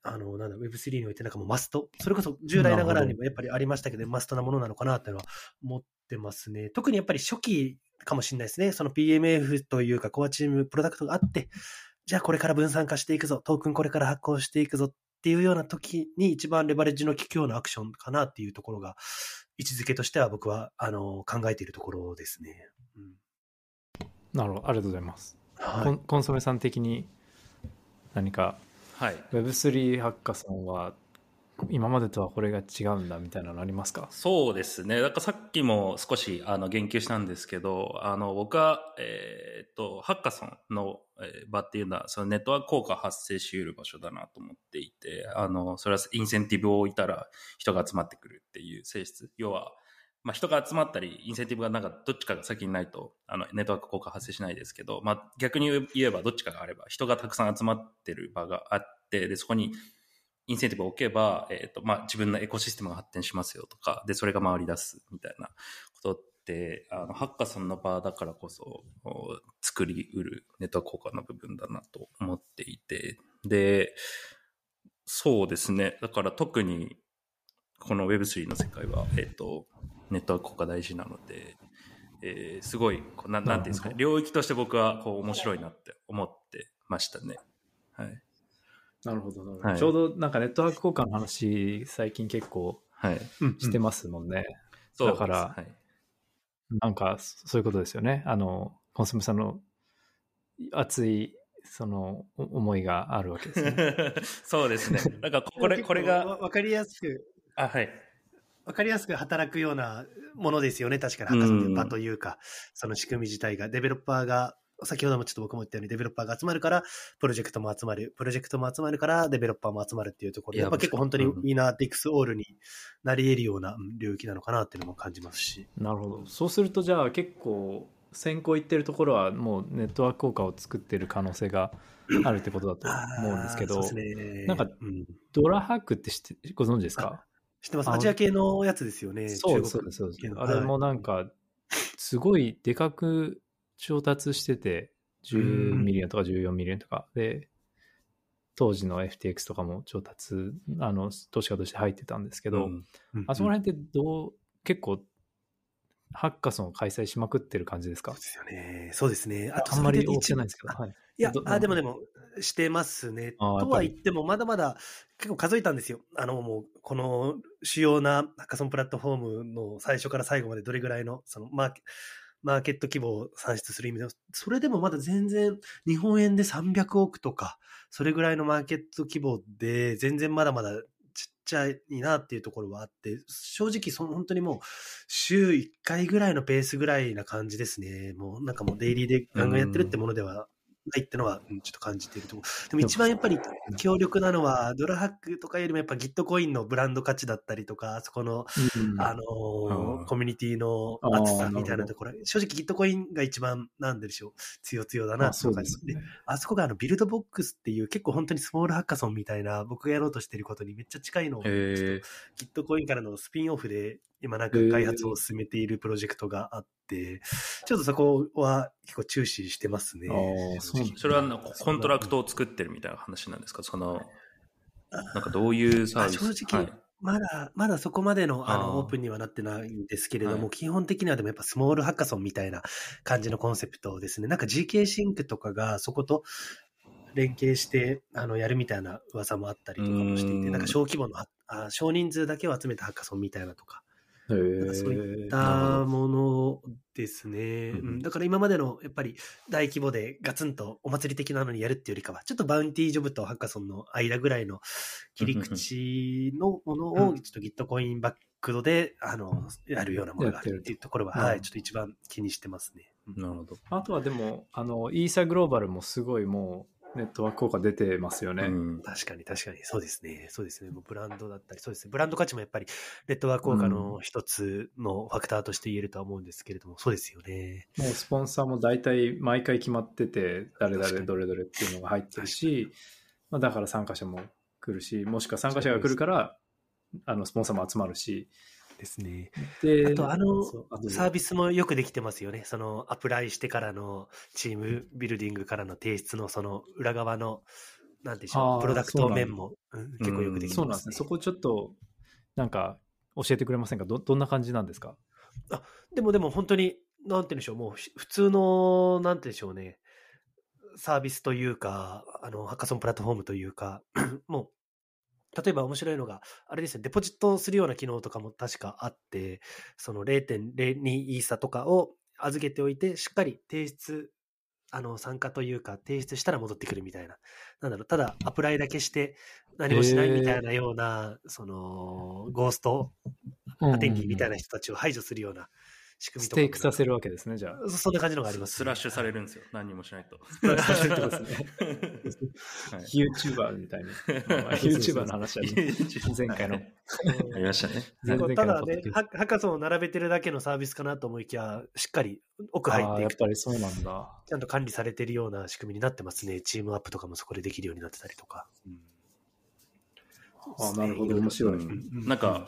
あの、なんだ、Web3 においてなんかもうマスト、それこそ従来ながらにもやっぱりありましたけど、マストなものなのかなっていうのは思ってますね。特にやっぱり初期かもしれないですね。その PMF というかコアチーム、プロダクトがあって、じゃあこれから分散化していくぞ、トークンこれから発行していくぞっていうような時に一番レバレッジの効くようなアクションかなっていうところが、位置づけとしては僕は、あの、考えているところですね。うんなるほど、ありがとうございます。はいコンコンソメさん的に何かはい。Web3 ハッカソンは今までとはこれが違うんだみたいなのありますか？そうですね。だからさっきも少しあの言及したんですけど、あの僕は、えーっと、ハッカソンの場っていうのは、そのネットワーク効果発生し得る場所だなと思っていて、あの、それはインセンティブを置いたら人が集まってくるっていう性質。要は、まあ、人が集まったり、インセンティブがなんかどっちかが先にないと、あの、ネットワーク効果発生しないですけど、まあ、逆に言えばどっちかがあれば、人がたくさん集まってる場があって、で、そこにインセンティブを置けば、えっ、と、まあ、自分のエコシステムが発展しますよとか、で、それが回り出すみたいなことって、あの、ハッカソンの場だからこそ、お作りうるネットワーク効果の部分だなと思っていて、で、そうですね。だから特に、この Web3 の世界は、えっ、と、ネットワーク効果大事なので、えーすごい、こうなんなんていうんですかね、領域として僕はこう面白いなって思ってましたね。はい。なるほどなるほど。はい。ちょうどなんかネットワーク交換の話最近結構はい。してますもんね、そうだからなんかそそういうことですよね。あのコンソメさんの熱いそのお思いがあるわけですね。そうですね。なんかこ れ、これが、わわかりやすく、あ、はい。わかりやすく働くようなものですよね。確かに、ハッカソンという場というか、その仕組み自体が、デベロッパーが、先ほどもちょっと僕も言ったように、デベロッパーが集まるから、プロジェクトも集まる、プロジェクトも集まるから、デベロッパーも集まるっていうところで、いややっぱ結構本当にうんみんなディクスオールになり得るようなうん領域なのかなっていうのも感じますし。なるほどそうするとじゃあ結構先行いってるところはもうネットワーク効果を作ってる可能性があるってことだと思うんですけどね。なんかうん DoraHacks って知ってご存知ですか？知ってます。あアジア系のやつですよね。そうですそうですあれもなんかすごいでかく調達してて10ミリオンとか14ミリオンとか。で当時の FTX とかも調達あの投資家として入ってたんですけど、うん。うん。あそこら辺ってどう結構ハッカソンを開催しまくってる感じですか？そうですよね。そうですね。あと、あんまりそれで大きくないですけど、はい、いやど、あでもでも、してますね。とは言っても、まだまだ結構数えたんですよ。あの、もう、この主要なハッカソンプラットフォームの最初から最後までどれぐらいの、そのマーケ、マーケット規模を算出する意味では、それでもまだ全然、日本円で300億とか、それぐらいのマーケット規模で、全然まだまだちっちゃいなっていうところはあって、正直、そ本当にもう、週1回ぐらいのペースぐらいな感じですね。もうなんかもうデイリーでガンガンやってるってものではないってのは、うん、ちょっと感じているところ。でも一番やっぱり強力なのは、ドラハックとかよりもやっぱ Gitcoin のブランド価値だったりとか、そこの、うんあのーコミュニティの厚さみたいなところ、正直 Gitcoin が一番、なんでしょう、強強だなあそうですでね。あそこがあのビルドボックスっていう結構本当にスモールハッカソンみたいな僕がやろうとしてることにめっちゃ近いのを。 Gitcoin からのスピンオフで今なんか開発を進めているプロジェクトがあって、ちょっとそこは結構注視してますね。ああ、それはあのコントラクトを作ってるみたいな話なんですか？その、なんかどういうサービス？あ正直はい。まだ、まだそこまでのああーのオープンにはなってないんですけれども、はい。基本的にはでもやっぱスモールハッカソンみたいな感じのコンセプトですね。なんか GK シンクとかがそこと連携してあのやるみたいな噂もあったりとかもしていうて、ん。なんか小規模のあ、少人数だけを集めたハッカソンみたいなとか、へなんかそういっえ。たものですね。だから今までのやっぱり大規模でガツンとお祭り的なのにやるっていうよりかは、ちょっとバウンティージョブとハッカソンの間ぐらいの切り口のものを、うんちょっとギットコインバックドで、あの、やるようなものがあるっていうところは、はい、ちょっと一番気にしてますね。うんなるほど。あとはでも、あの、イーサグローバルもすごいもう、ネットワーク効果出てますよね。うん確かに確かに、そうですね。そうですね。もうブランドだったり、そうですね。ブランド価値もやっぱり、ネットワーク効果の一つのファクターとして言えるとは思うんですけれども、そうですよね。もうスポンサーも大体毎回決まってて、誰々どれどれっていうのが入ってるし、まあ、だから参加者も来るし、もしくは参加者が来るから、あのスポンサーも集まるし、ですね。で、あと、あのサービスもよくできてますよね。その、アプライしてからのチームビルディングからの提出のその裏側の、なんでしょう、プロダクト面も、うん結構よくできてまね。そうなんですすね。そこちょっと、なんか、教えてくれませんか？どどんな感じなんですか？でもでも本当に、なんて言うんでしょう、もうひ普通の、なんて言うんでしょうね、サービスというか、あの、ハッカソンプラットフォームというか、もう、例えば面白いのが、あれですね、デポジットするような機能とかも確かあって、その0.02イーサとかを預けておいて、しっかり提出、あの、参加というか、提出したら戻ってくるみたいな。なんだろう、ただアプライだけして何もしないみたいなような、その、ゴーストアテンディみたいな人たちを排除するような仕組みステとかもークさせるわけですね、じゃあ。そそんな感じのがあります、スラッシュされるんですよ。何にもしないと。スラッシュってことですね。はい YouTuber みたいに。まあ YouTuber の話はね、前回の。ありましたね。ただねハハッカソンを並べてるだけのサービスかなと思いきや、しっかり奥入っていくと、やっぱりそうなんだ。ちゃんと管理されてるような仕組みになってますね。チームアップとかもそこでできるようになってたりとか。あなるほど、面白い。うんなんか、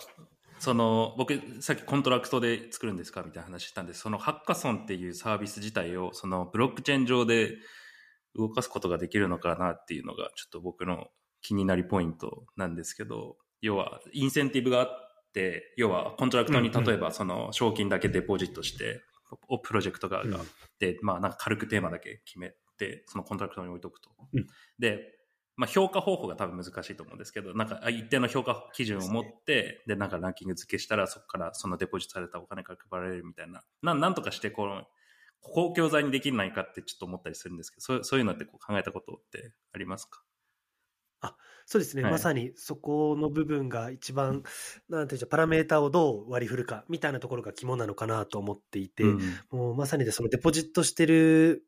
その、僕、さっきコントラクトで作るんですかみたいな話したんです、そのハッカソンっていうサービス自体を、そのブロックチェーン上で動かすことができるのかなっていうのが、ちょっと僕の気になりポイントなんですけど、要は、インセンティブがあって、要は、コントラクトに例えば、その、賞金だけデポジットして、おプロジェクトがうんあって、まあ、なんか軽くテーマだけ決めて、そのコントラクトに置いとくと。うん。で、まあ、評価方法が多分難しいと思うんですけど、なんかあ一定の評価基準を持って、で、なんかランキング付けしたら、そこからそのデポジットされたお金が配られるみたいな、なんなんとかして、この、公共財にできないかってちょっと思ったりするんですけど、そうそういうのってこう考えたことってありますか？そうですね、はい。まさにそこの部分が一番、なんていうんでしょう、パラメータをどう割り振るかみたいなところが肝なのかなと思っていて、うん。もうまさにでそのデポジットしてる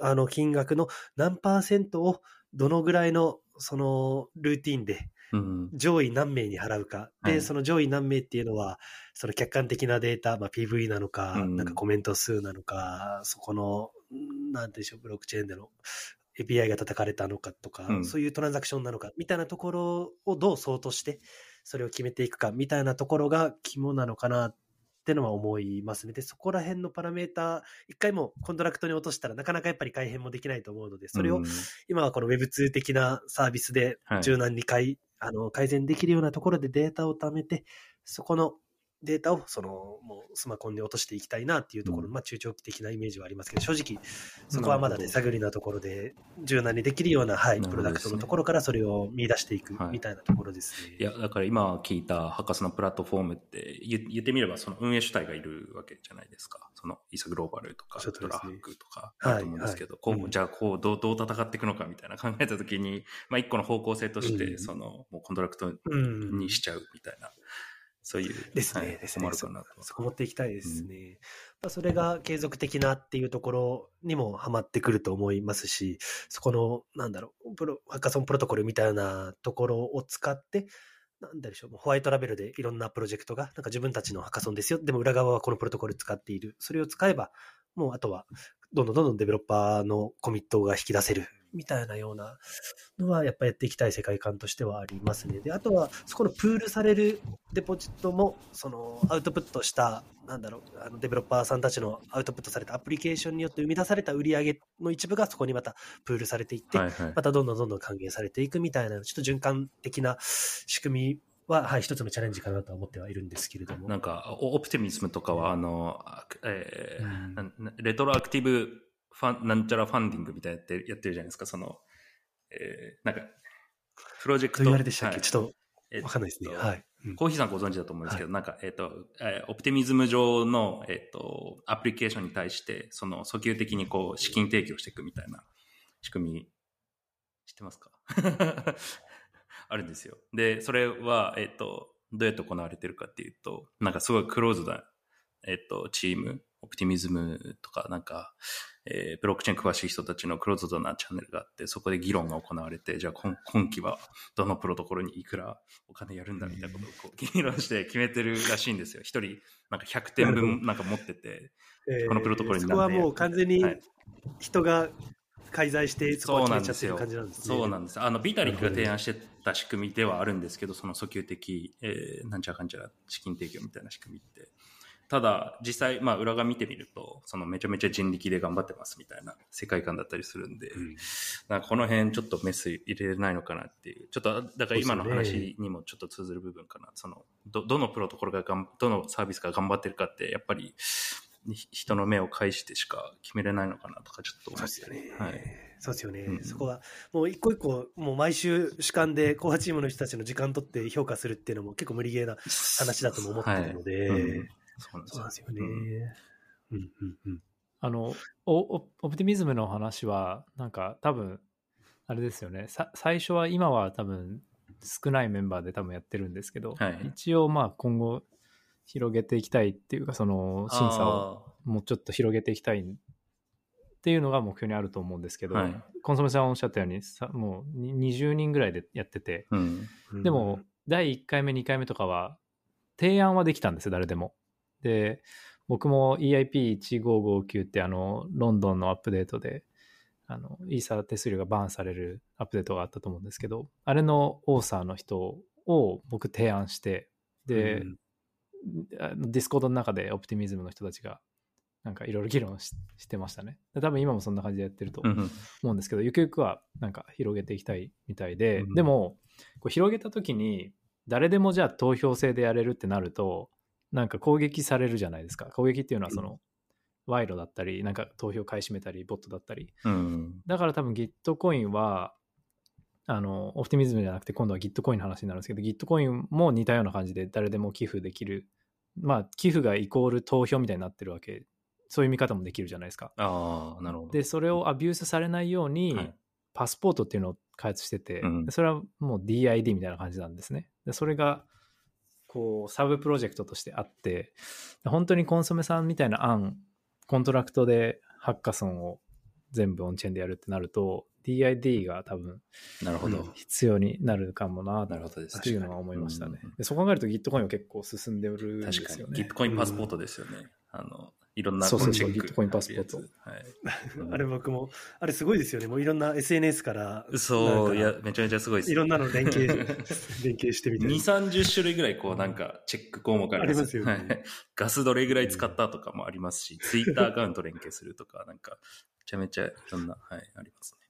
あの金額の何パーセントをどのぐらいのそのルーティンでうん上位何名に払うか。で、はい。その上位何名っていうのは、その客観的なデータ、まあ、PV なのか、うんなんかコメント数なのか、そこの、んなんでしょう、ブロックチェーンでの API が叩かれたのかとか、うん。そういうトランザクションなのか、みたいなところをどう相当して、それを決めていくか、みたいなところが肝なのかなってのは思いますね。で、そこら辺のパラメータ、一回もコントラクトに落としたらなかなかやっぱり改変もできないと思うので、それをうん今はこの Web2 的なサービスではい柔軟に改,、あの改善できるようなところでデータを貯めて、そこのデータをそのもうスマコンに落としていきたいなっていうところ、うん。まあ中長期的なイメージはありますけど、正直そこはまだ手探りなところで柔軟にできるような、はい、プロダクトのところからそれを見出していくはい。みたいなところですね。いや、だから今聞いたハッカスのプラットフォームって言言ってみればその運営主体がいるわけじゃないですか。その ETHGlobal とかね。 DoraHacks とかはいあると思うんですけど、はい。こううん。じゃあこうどうどう戦っていくのかみたいな考えたときに、まあ一個の方向性として、うん。そのもうコントラクトうんにしちゃうみたいな。そういう。ですね、はいですね。そこ持っていきたいですね。まあ、それが継続的なっていうところにもハマってくると思いますし、そこの、なんだろう、プロハッカソンプロトコルみたいなところを使って、なんでしょうホワイトラベルでいろんなプロジェクトが、なんか自分たちのハッカソンですよ。でも裏側はこのプロトコル使っている。それを使えば、もうあとは、どんどんどんどんデベロッパーのコミットが引き出せる。みたいなようなのは、やっぱやっていきたい世界観としてはありますね。で、あとは、そこのプールされるデポジットも、その、アウトプットした、なんだろう、あのデベロッパーさんたちのアウトプットされたアプリケーションによって生み出された売り上げの一部がそこにまたプールされていって、はいはいまたどんどんどんどん還元されていくみたいな、ちょっと循環的な仕組みは、はい、一つのチャレンジかなとは思ってはいるんですけれども。なんか、オオプティミズムとかは、あの、あえーレトロアクティブファン、なんちゃらファンディングみたいなやってやってるじゃないですか、その、えーなんか、プロジェクト。と言われでしたっけ、はいちょっえとわかんないですね。えっとはい。うんコーヒーさんご存知だと思うんですけど、なんか、えっ、と、えーオプティミズム上の、えっ、と、アプリケーションに対して、その、訴求的にこう、資金提供していくみたいな仕組み、知ってますか？あるんですよ。で、それは、えっ、と、どうやって行われてるかっていうと、なんかすごいクローズな、えっ、と、チーム、オプティミズムとか、なんか、えーブロックチェーン詳しい人たちのクローズドなチャンネルがあって、そこで議論が行われて、じゃあ今今期はどのプロトコルにいくらお金やるんだみたいなことをこう議論して決めてるらしいんですよ。一人、なんか100点分なんか持ってて、えーこのプロトコルにそこはもう完全にはい人が介在して、そこは決めちゃってる感じなんですね。そうなんです。あの、ビタリックが提案してた仕組みではあるんですけど、その訴求的、えーなんちゃらかんちゃら資金提供みたいな仕組みって。ただ、実際、まあ、裏側見てみると、そのめちゃめちゃ人力で頑張ってますみたいな世界観だったりするんで、うんなんかこの辺ちょっとメス入れれないのかなっていう。ちょっと、だから今の話にもちょっと通ずる部分かな。その、ど、どのプロトコルががん、どのサービスが頑張ってるかって、やっぱり、ひ人の目を介してしか決めれないのかなとかちょっと思って。そうですよね。はい。そうですよね、うんそこは、もう一個一個、もう毎週主観で、後半チームの人たちの時間取って評価するっていうのも結構無理ゲーな話だとも思ってるので、はいうんそうなんですよ。ね。うん。うんうんうん。あのおオオプティミズムの話はなんか多分あれですよね。さ最初は今は多分少ないメンバーで多分やってるんですけど、はい。一応まあ今後広げていきたいっていうかその審査をもうちょっと広げていきたいっていうのが目標にあると思うんですけど、はい。コンソメさんおっしゃったようにさもうに20人ぐらいでやってて、うん。うんでも、第1回目2回目とかは提案はできたんですよ誰でもで僕も EIP1559 ってあのロンドンのアップデートであのイーサー手数料がバーンされるアップデートがあったと思うんですけどあれのオーサーの人を僕提案してで、うん Discord の中で Optimism の人たちがなんかいろいろ議論ししてましたね。で多分今もそんな感じでやってるとうん思うんですけど、ゆくゆくはなんか広げていきたいみたいで、うん。でもこう広げた時に誰でもじゃあ投票制でやれるってなるとなんか攻撃されるじゃないですか。攻撃っていうのはその、賄賂だったりなんか投票買い占めたりボットだったり。うん。だから多分 Gitcoin はあのオプティミズムじゃなくて今度は Gitcoin の話になるんですけど Gitcoin も似たような感じで誰でも寄付できる。まあ寄付がイコール投票みたいになってるわけ。そういう見方もできるじゃないですか。ああ、なるほど。でそれをアビュースされないように、はい。パスポートっていうのを開発してて、うん。でそれはもう DID みたいな感じなんですね。でそれがこうサブプロジェクトとしてあって本当にコンソメさんみたいな案コントラクトでハッカソンを全部オンチェーンでやるってなると DID が多分なるほど。必要になるかもななるほどです。っていうのは思いましたね確かにでそう考えると Gitcoin は結構進んでるんで確かに。すよね Gitcoin パスポートですよね。あの、いろんなそうそうそうチェック Gitcoin パスポートはい。あれ僕も、あれすごいですよね。もういろんな SNS から、そう、いなんかや、めちゃめちゃすごいです。いろんなの連携、連携してみた2、い30種類ぐらいこうなんかチェック項目ありますありますよねはいガスどれぐらい使ったとかもありますし、ツイッターアカウント連携するとか、なんか、めちゃめちゃいろんな、はい、ありますね。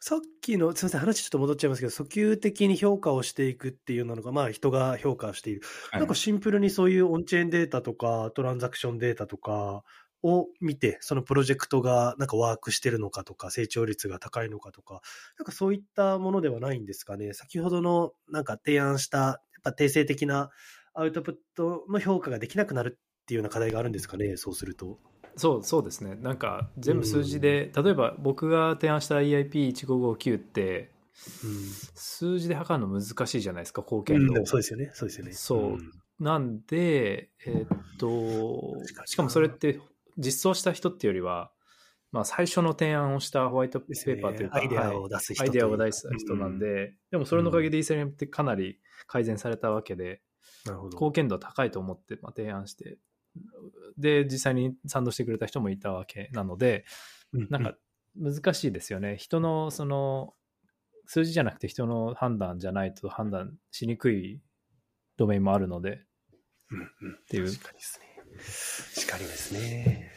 さっきの、すみません、話ちょっと戻っちゃいますけど、訴求的に評価をしていくっていうのが、まあ人が評価している。はいなんかシンプルにそういうオンチェーンデータとか、トランザクションデータとかを見て、そのプロジェクトがなんかワークしてるのかとか、成長率が高いのかとか、なんかそういったものではないんですかね。先ほどのなんか提案した、やっぱ定性的なアウトプットの評価ができなくなるっていうような課題があるんですかね、そうすると。そうそうですね。なんか全部数字で、例えば僕が提案した EIP1559 って数字で測るの難しいじゃないですか貢うん、献度。を、でもそうですよね、そうですよね。そう。ん。なんで、えーっとしかもそれって実装した人っていうよりは、まあ最初の提案をしたホワイトペーパーというか、アイデアはい。を出す人アイデアを出す人なんで、でもそれのおかげでイーサリアムってかなり改善されたわけで、なるほど。貢献度は高いと思って、まあ、提案して、で、実際に賛同してくれた人もいたわけなので、なんか難しいですよね。人のその数字じゃなくて人の判断じゃないと判断しにくいドメインもあるのでうんうんっていう。確かにですね。確かにですね。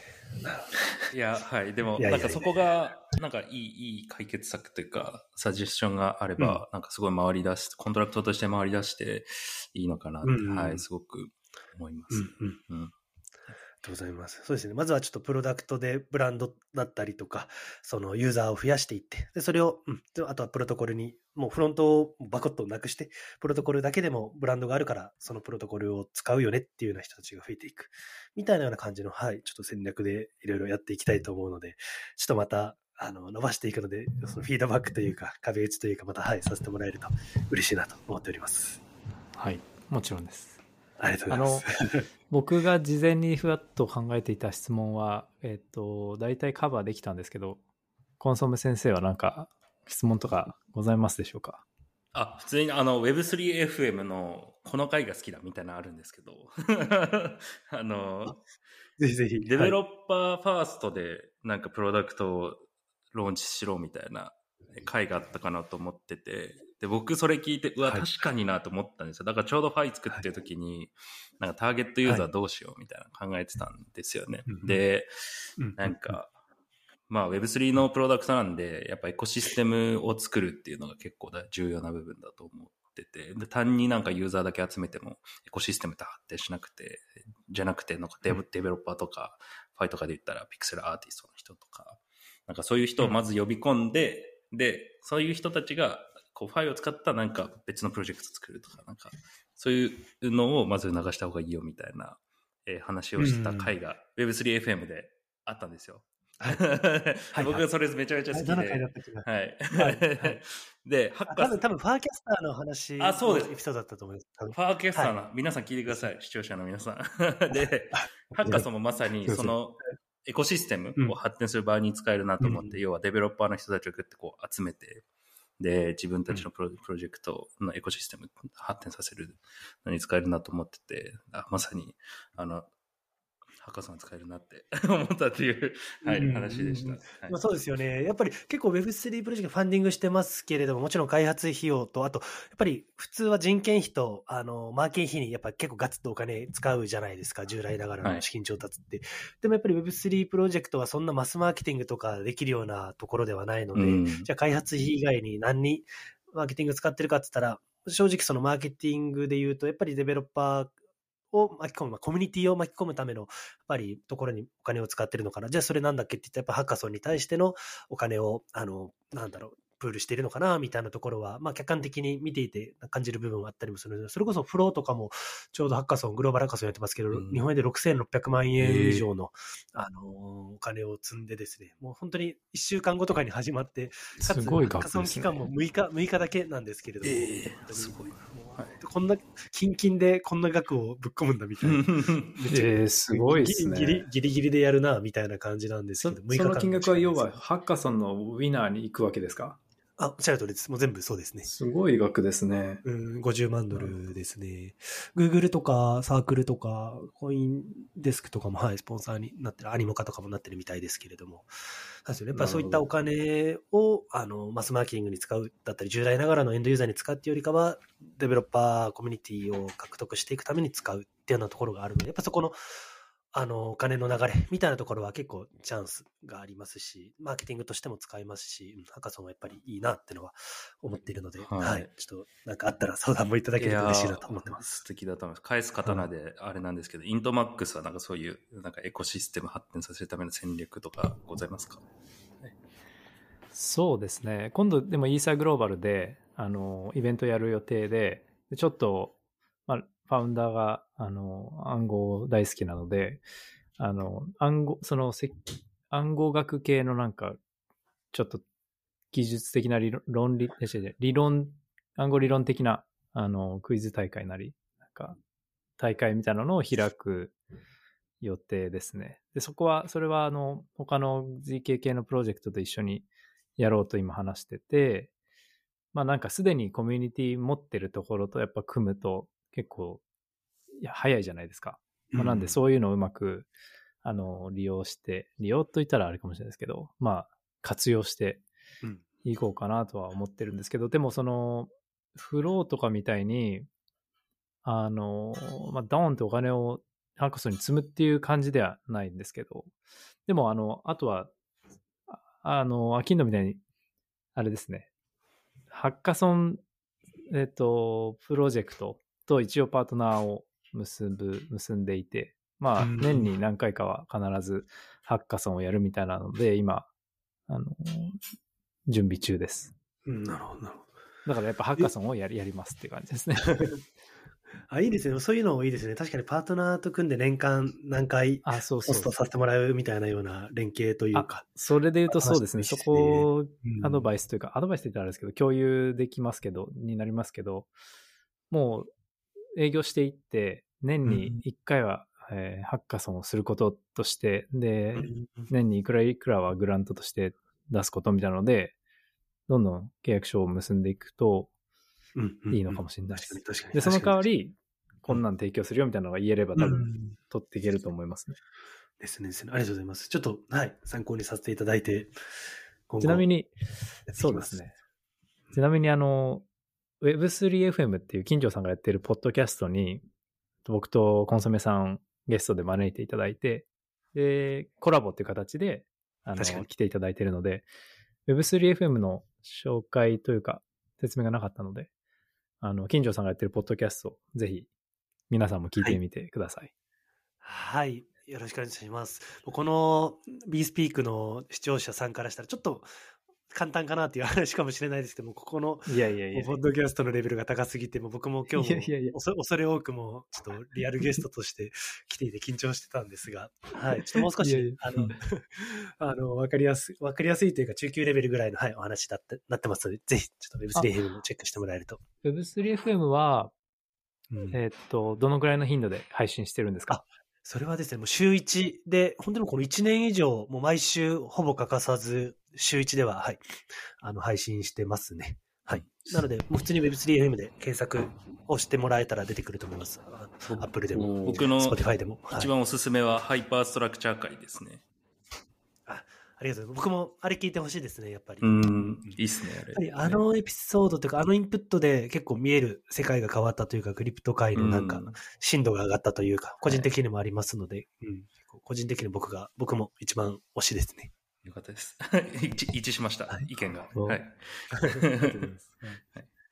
いや、はい。でも、なんかそこが、なんかいい、いい解決策というか、サジェスションがあれば、なんかすごい回り出し、コントラクトとして回り出していいのかなって、うんうんはい、すごく思います。うんうんうんありがとうございます。そうですね。まずはちょっとプロダクトでブランドだったりとか、そのユーザーを増やしていって、で、それを、うん、あとはプロトコルに、もうフロントをバコッとなくして、プロトコルだけでもブランドがあるから、そのプロトコルを使うよねっていうような人たちが増えていく。みたいなような感じの、はい、ちょっと戦略でいろいろやっていきたいと思うので、ちょっとまた、あの、伸ばしていくので、そのフィードバックというか、壁打ちというか、また、はい、させてもらえると嬉しいなと思っております。はい、もちろんです。ありがとうございます。僕が事前にふわっと考えていた質問は、えっ、と、大体カバーできたんですけど、コンソメ先生は何か質問とかございますでしょうか？あ、普通にあの Web3FM のこの回が好きだみたいなのあるんですけど、あの、ぜひぜひ。デベロッパーファーストでなんかプロダクトをローンチしろみたいな回があったかなと思ってて、で、僕それ聞いて、うわ、はい。確かになと思ったんですよ。だからちょうどファイ作ってる時に、なんかターゲットユーザーどうしようみたいな考えてたんですよね。うんで、うんなんか、まあ Web3 のプロダクトなんで、やっぱエコシステムを作るっていうのが結構だ重要な部分だと思ってて、で単になんかユーザーだけ集めてもエコシステムって発展しなくて、じゃなくて、なんかデブデベロッパーとか、Phiとかで言ったらピクセルアーティストの人とか、なんかそういう人をまず呼び込んで、で、そういう人たちが、こうファイを使ったなんか別のプロジェクト作るとか、なんか、そういうのをまず流した方がいいよみたいな、えー話をした回が Web3FM であったんですよ。はい。はい僕がそれめちゃめちゃ好きで。7回だったっけなはい。はいはい。で、ハッカーあ多分、多分、 Farcaster の話あそうです。のエピソードだったと思います。 Farcaster の、皆さん聞いてください、視聴者の皆さん。で、ハッカソンもまさにそのエコシステムを発展する場合に使えるなと思って、うん。要はデベロッパーの人たちをグッてこう集めて、で、自分たちのプロ,、プロジェクトのエコシステム発展させるのに使えるなと思ってて、あまさに、あの、ハッカソン使えるなって 思ったっていう、はい、うん話でした。まはいあ、そうですよね。やっぱり結構 Web3 プロジェクトファンディングしてますけれども、もちろん開発費用と、あと、やっぱり普通は人件費と、あの、マーケン費にやっぱ結構ガツッとお金使うじゃないですか、従来ながらはいの資金調達って。でもやっぱり Web3 プロジェクトはそんなマスマーケティングとかできるようなところではないので、うんじゃあ開発費以外に何にマーケティング使ってるかって言ったら、正直そのマーケティングで言うと、やっぱりデベロッパーを巻き込む、まあ、コミュニティを巻き込むための、やっぱりところにお金を使ってるのかな。じゃあそれなんだっけって言ったら、やっぱハッカソンに対してのお金を、あの、なんだろう、プールしているのかな、みたいなところは、まあ客観的に見ていて感じる部分はあったりもするので、それこそフローとかも、ちょうどハッカソン、グローバルハッカソンやってますけど、うん日本円で6600万円以上の、あの、お金を積んでですね、もう本当に1週間後とかに始まって、かつ、すごいハッカソン期間。も6日、6日だけなんですけれども、すごいこんな、キンキンでこんな額をぶっ込むんだみたいな。えー、すごいですね。ギリギリギリでやるな、みたいな感じなんですそけど、6日その間金額は要はハッカソンのウィナーに行くわけですか？あ、おっしゃる通りです。もう全部そうですね。すごい額ですね。うん、50万ドルですね。Google とかサークルとか、コインデスクとかも、はい、スポンサーになってる、アニモカとかもなってるみたいですけれども。そうですよね。やっぱそういったお金を、あの、マスマーケティングに使うだったり、従来ながらのエンドユーザーに使うっていうよりかは、デベロッパーコミュニティを獲得していくために使うっていうようなところがあるので、やっぱそこの、あの、お金の流れみたいなところは結構チャンスがありますし、マーケティングとしても使えますし、うんハカソンはやっぱりいいなっていうのは思っているので、ははいい、ちょっとなんかあったら相談もいただけると嬉しいなと思ってます。素敵だと思います。返す刀であれなんですけど、イントマックスはなんかそういうなんかエコシステム発展させるための戦略とかございますか？そうですね。今度でもイーサーグローバルで、あの、イベントやる予定で、でちょっと、まあ、ファウンダーが、あの、暗号大好きなので、あの、暗号、その、せ暗号学系のなんか、ちょっと技術的な理論、論理、え理論、暗号理論的な、あの、クイズ大会なり、なんか、大会みたいなのを開く予定ですね。で、そこは、それはあの、他の GK 系のプロジェクトと一緒にやろうと今話してて、まあなんかすでにコミュニティ持ってるところとやっぱ組むと結構、いや、早いじゃないですか。まあ、なんでそういうのをうまく、あの、利用して、利用と言ったらあれかもしれないですけど、まあ、活用してうん。いこうかなとは思ってるんですけど、でもその、フローとかみたいに、あの、まあ、ドーンってお金をハッカソンに積むっていう感じではないんですけど、でもあの、あとは、ああの、アキンドみたいに、あれですね、ハッカソン、えっ、と、プロジェクトと一応パートナーを結ぶ、結んでいて、まあ、うん年に何回かは必ずハッカソンをやるみたいなので、今、あの、準備中です。うんなるほど、なるほど。だからやっぱハッカソンをやりやりますって感じですね。あ、いいですね。そういうのもいいですね。確かにパートナーと組んで年間何回あ、そうそうホストさせてもらうみたいなような連携というか。それで言うとそうですね。そこうんアドバイスというか、アドバイスって言ったらあれですけど、共有できますけど、になりますけど、もう営業していって、年に1回は、えーハッカソンをすることとして、で、うん年にいくらいくらはグラントとして出すことみたいなので、どんどん契約書を結んでいくとうんうんいいのかもしれないです。で、その代わり、り、こんなん提供するよみたいなのが言えれば多う分ん取っていけると思いますね。ですねですね。ありがとうございます。ちょっと、はい、参考にさせていただいて、ちなみに、そうです。ね。ちなみにあの、Web3FM っていう金城さんがやってるポッドキャストに、僕とコンソメさんゲストで招いていただいて、で、コラボっていう形で、あの、来ていただいているので、Web3FM の紹介というか、説明がなかったので、あの、金城さんがやってるポッドキャスト、ぜひ、皆さんも聞いてみてください。はい。よろしくお願いします。この B スピークの視聴者さんからしたら、ちょっと簡単かなっていう話かもしれないですけども、ここのいやいやいや。ポッドキャストのレベルが高すぎて、もう僕も今日もいやいやいや。恐恐れ多くも、ちょっとリアルゲストとして 来ていて緊張してたんですが、はい。ちょっともう少し、いやいや。あの、あの、わかりやすい、わかりやすいというか中級レベルぐらいの、はい、お話だって、なってますので、ぜひ、ちょっと Web3 もチェックしてもらえると。Web3FM は、うん。えーっと、どのぐらいの頻度で配信してるんですか？それはですね、もう週1で、本当にこの1年以上、もう毎週ほぼ欠かさず、週1では、はい、あの、配信してますね。はい。なので、もう普通に Web3FM で検索をしてもらえたら出てくると思います。あ Apple でも、僕の Spotify でも。はい一番おすすめはハイパーストラクチャー界ですね。ありがとうございます。僕もあれ聞いてほしいですね、やっぱり。うん、いいっすね、あれ。ぱりあのエピソードというか、あのインプットで結構見える世界が変わったというか、クリプト界のなんか、う深度が上がったというか、個人的にもありますので、うん、個人的に僕が、僕も一番推しですね。よかったです。一致しました、はい意見が。お はい。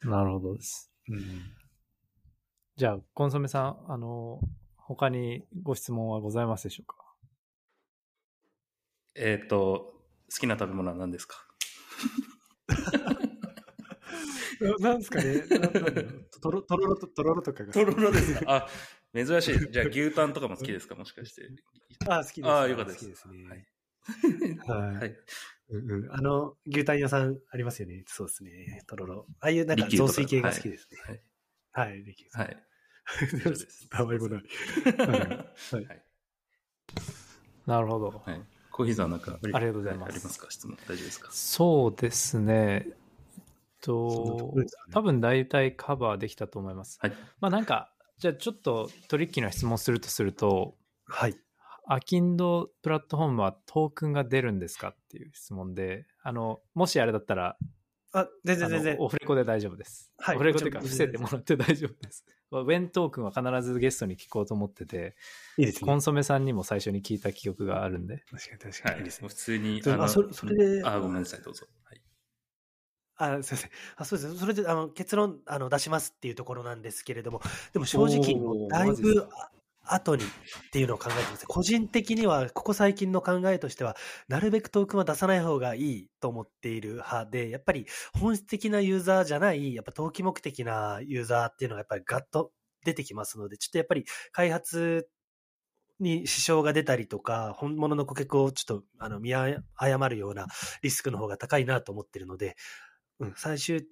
なるほどです。じゃあ、コンソメさん、あの、他にご質問はございますでしょうか？えっ、と、好きな食べ物は何ですか？なんですかね、とろとろろととろろとかが。とろろですか？あ、珍しい。じゃあ牛タンとかも好きですか？もしかして。あ、好きです。あよかったです好きですね。はい。はい。はい。うんうんあの、牛タン屋さんありますよね。そうですね。とろろ。ああいうなんか雑炊系が好きですはいね。はい。利休さんはい。す たわいもない。はい。はい。なるほど。はい。コーヒーさんなんかありがとうございますありますか？質問大丈夫ですか？そうですね。えっとね、多分大体カバーできたと思います。はい。まあなんか、じゃあちょっとトリッキーな質問するとすると、はい。アキンドプラットフォームはトークンが出るんですかっていう質問で、あの、もしあれだったら、あ、全然全然。オフレコで大丈夫です。はいオフレコというか、伏せてもらって大丈夫です。ウェントークンは必ずゲストに聞こうと思ってて、いいですね。コンソメさんにも最初に聞いた記憶があるんで、確かに確かに。いはい。いですね普。通に、あそれそれであ、ごめんなさい、どうぞ。はい。あ、すいません。あ、そうです。それで、あの、結論、あの、出しますっていうところなんですけれども、でも正直、だいぶあ後にっていうのを考えてます。個人的には、ここ最近の考えとしては、なるべくトークンは出さない方がいいと思っている派で、やっぱり本質的なユーザーじゃない、やっぱ投機目的なユーザーっていうのがやっぱりガッと出てきますので、ちょっとやっぱり開発に支障が出たりとか、本物の顧客をちょっとあの見誤るようなリスクの方が高いなと思っているので、うん、最終、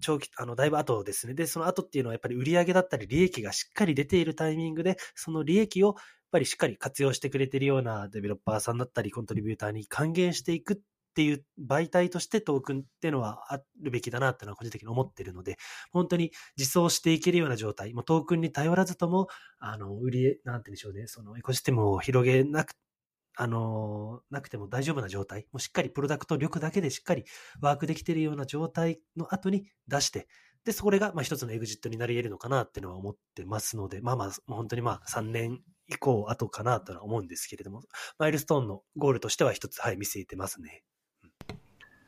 長期、あの、だいぶ後ですね。で、その後っていうのはやっぱり売上だったり利益がしっかり出ているタイミングで、その利益をやっぱりしっかり活用してくれているようなデベロッパーさんだったり、コントリビューターに還元していくっていう媒体としてトークンっていうのはあるべきだなっていうのは個人的に思ってるので、本当に実装していけるような状態、もうトークンに頼らずとも、あの、売り、なんて言うんでしょうね、そのエコシステムを広げなくあのなくても大丈夫な状態、もうしっかりプロダクト力だけでしっかりワークできているような状態の後に出して、で、それがまあ一つのエグジットになり得るのかなっていうのは思ってますので、まあまあ、本当にまあ3年以降後かなとは思うんですけれども、マイルストーンのゴールとしては一つ、はい、見据えてますね。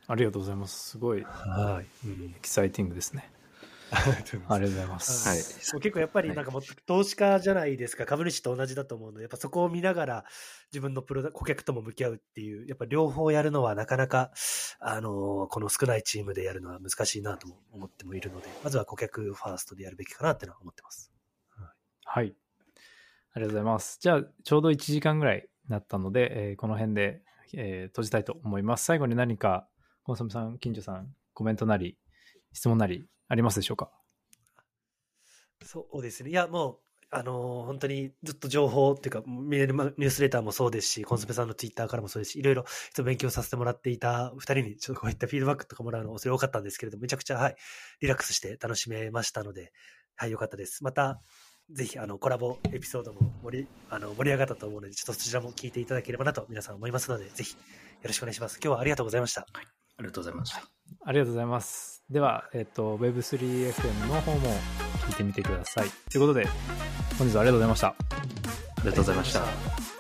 ありがとうございます。すごい、はい、うん、エキサイティングですね。ありがとうございます。はい。もう結構やっぱりなんかもう投資家じゃないですか、株主と同じだと思うので、やっぱそこを見ながら自分のプロダ顧客とも向き合うっていう、やっぱ両方やるのはなかなか、あのー、この少ないチームでやるのは難しいなとも思ってもいるので、まずは顧客ファーストでやるべきかなってのは思ってます。はい。ありがとうございます。じゃあ、ちょうど1時間ぐらいになったので、えー、この辺で、えー、閉じたいと思います。最後に何か、コンソメさん、近所さん、コメントなり、質問なりありますでしょうか？そうですね。いや、もう、あのー、本当にずっと情報っていうか、見れるニュースレターもそうですし、コンソメさんのツイッターからもそうですし、いろいろ勉強させてもらっていた二人にちょっとこういったフィードバックとかもらうの恐れ多かったんですけれども、めちゃくちゃ、はい、リラックスして楽しめましたので、はい、よかったです。また、ぜひ、あの、コラボエピソードも盛り、あの、盛り上がったと思うので、ちょっとそちらも聞いていただければなと皆さん思いますので、ぜひ、よろしくお願いします。今日はありがとうございました。はい、ありがとうございました。ありがとうございます。では、えっ、と、Web3FM の方も聞いてみてください。ということで、本日はありがとうございました。ありがとうございました。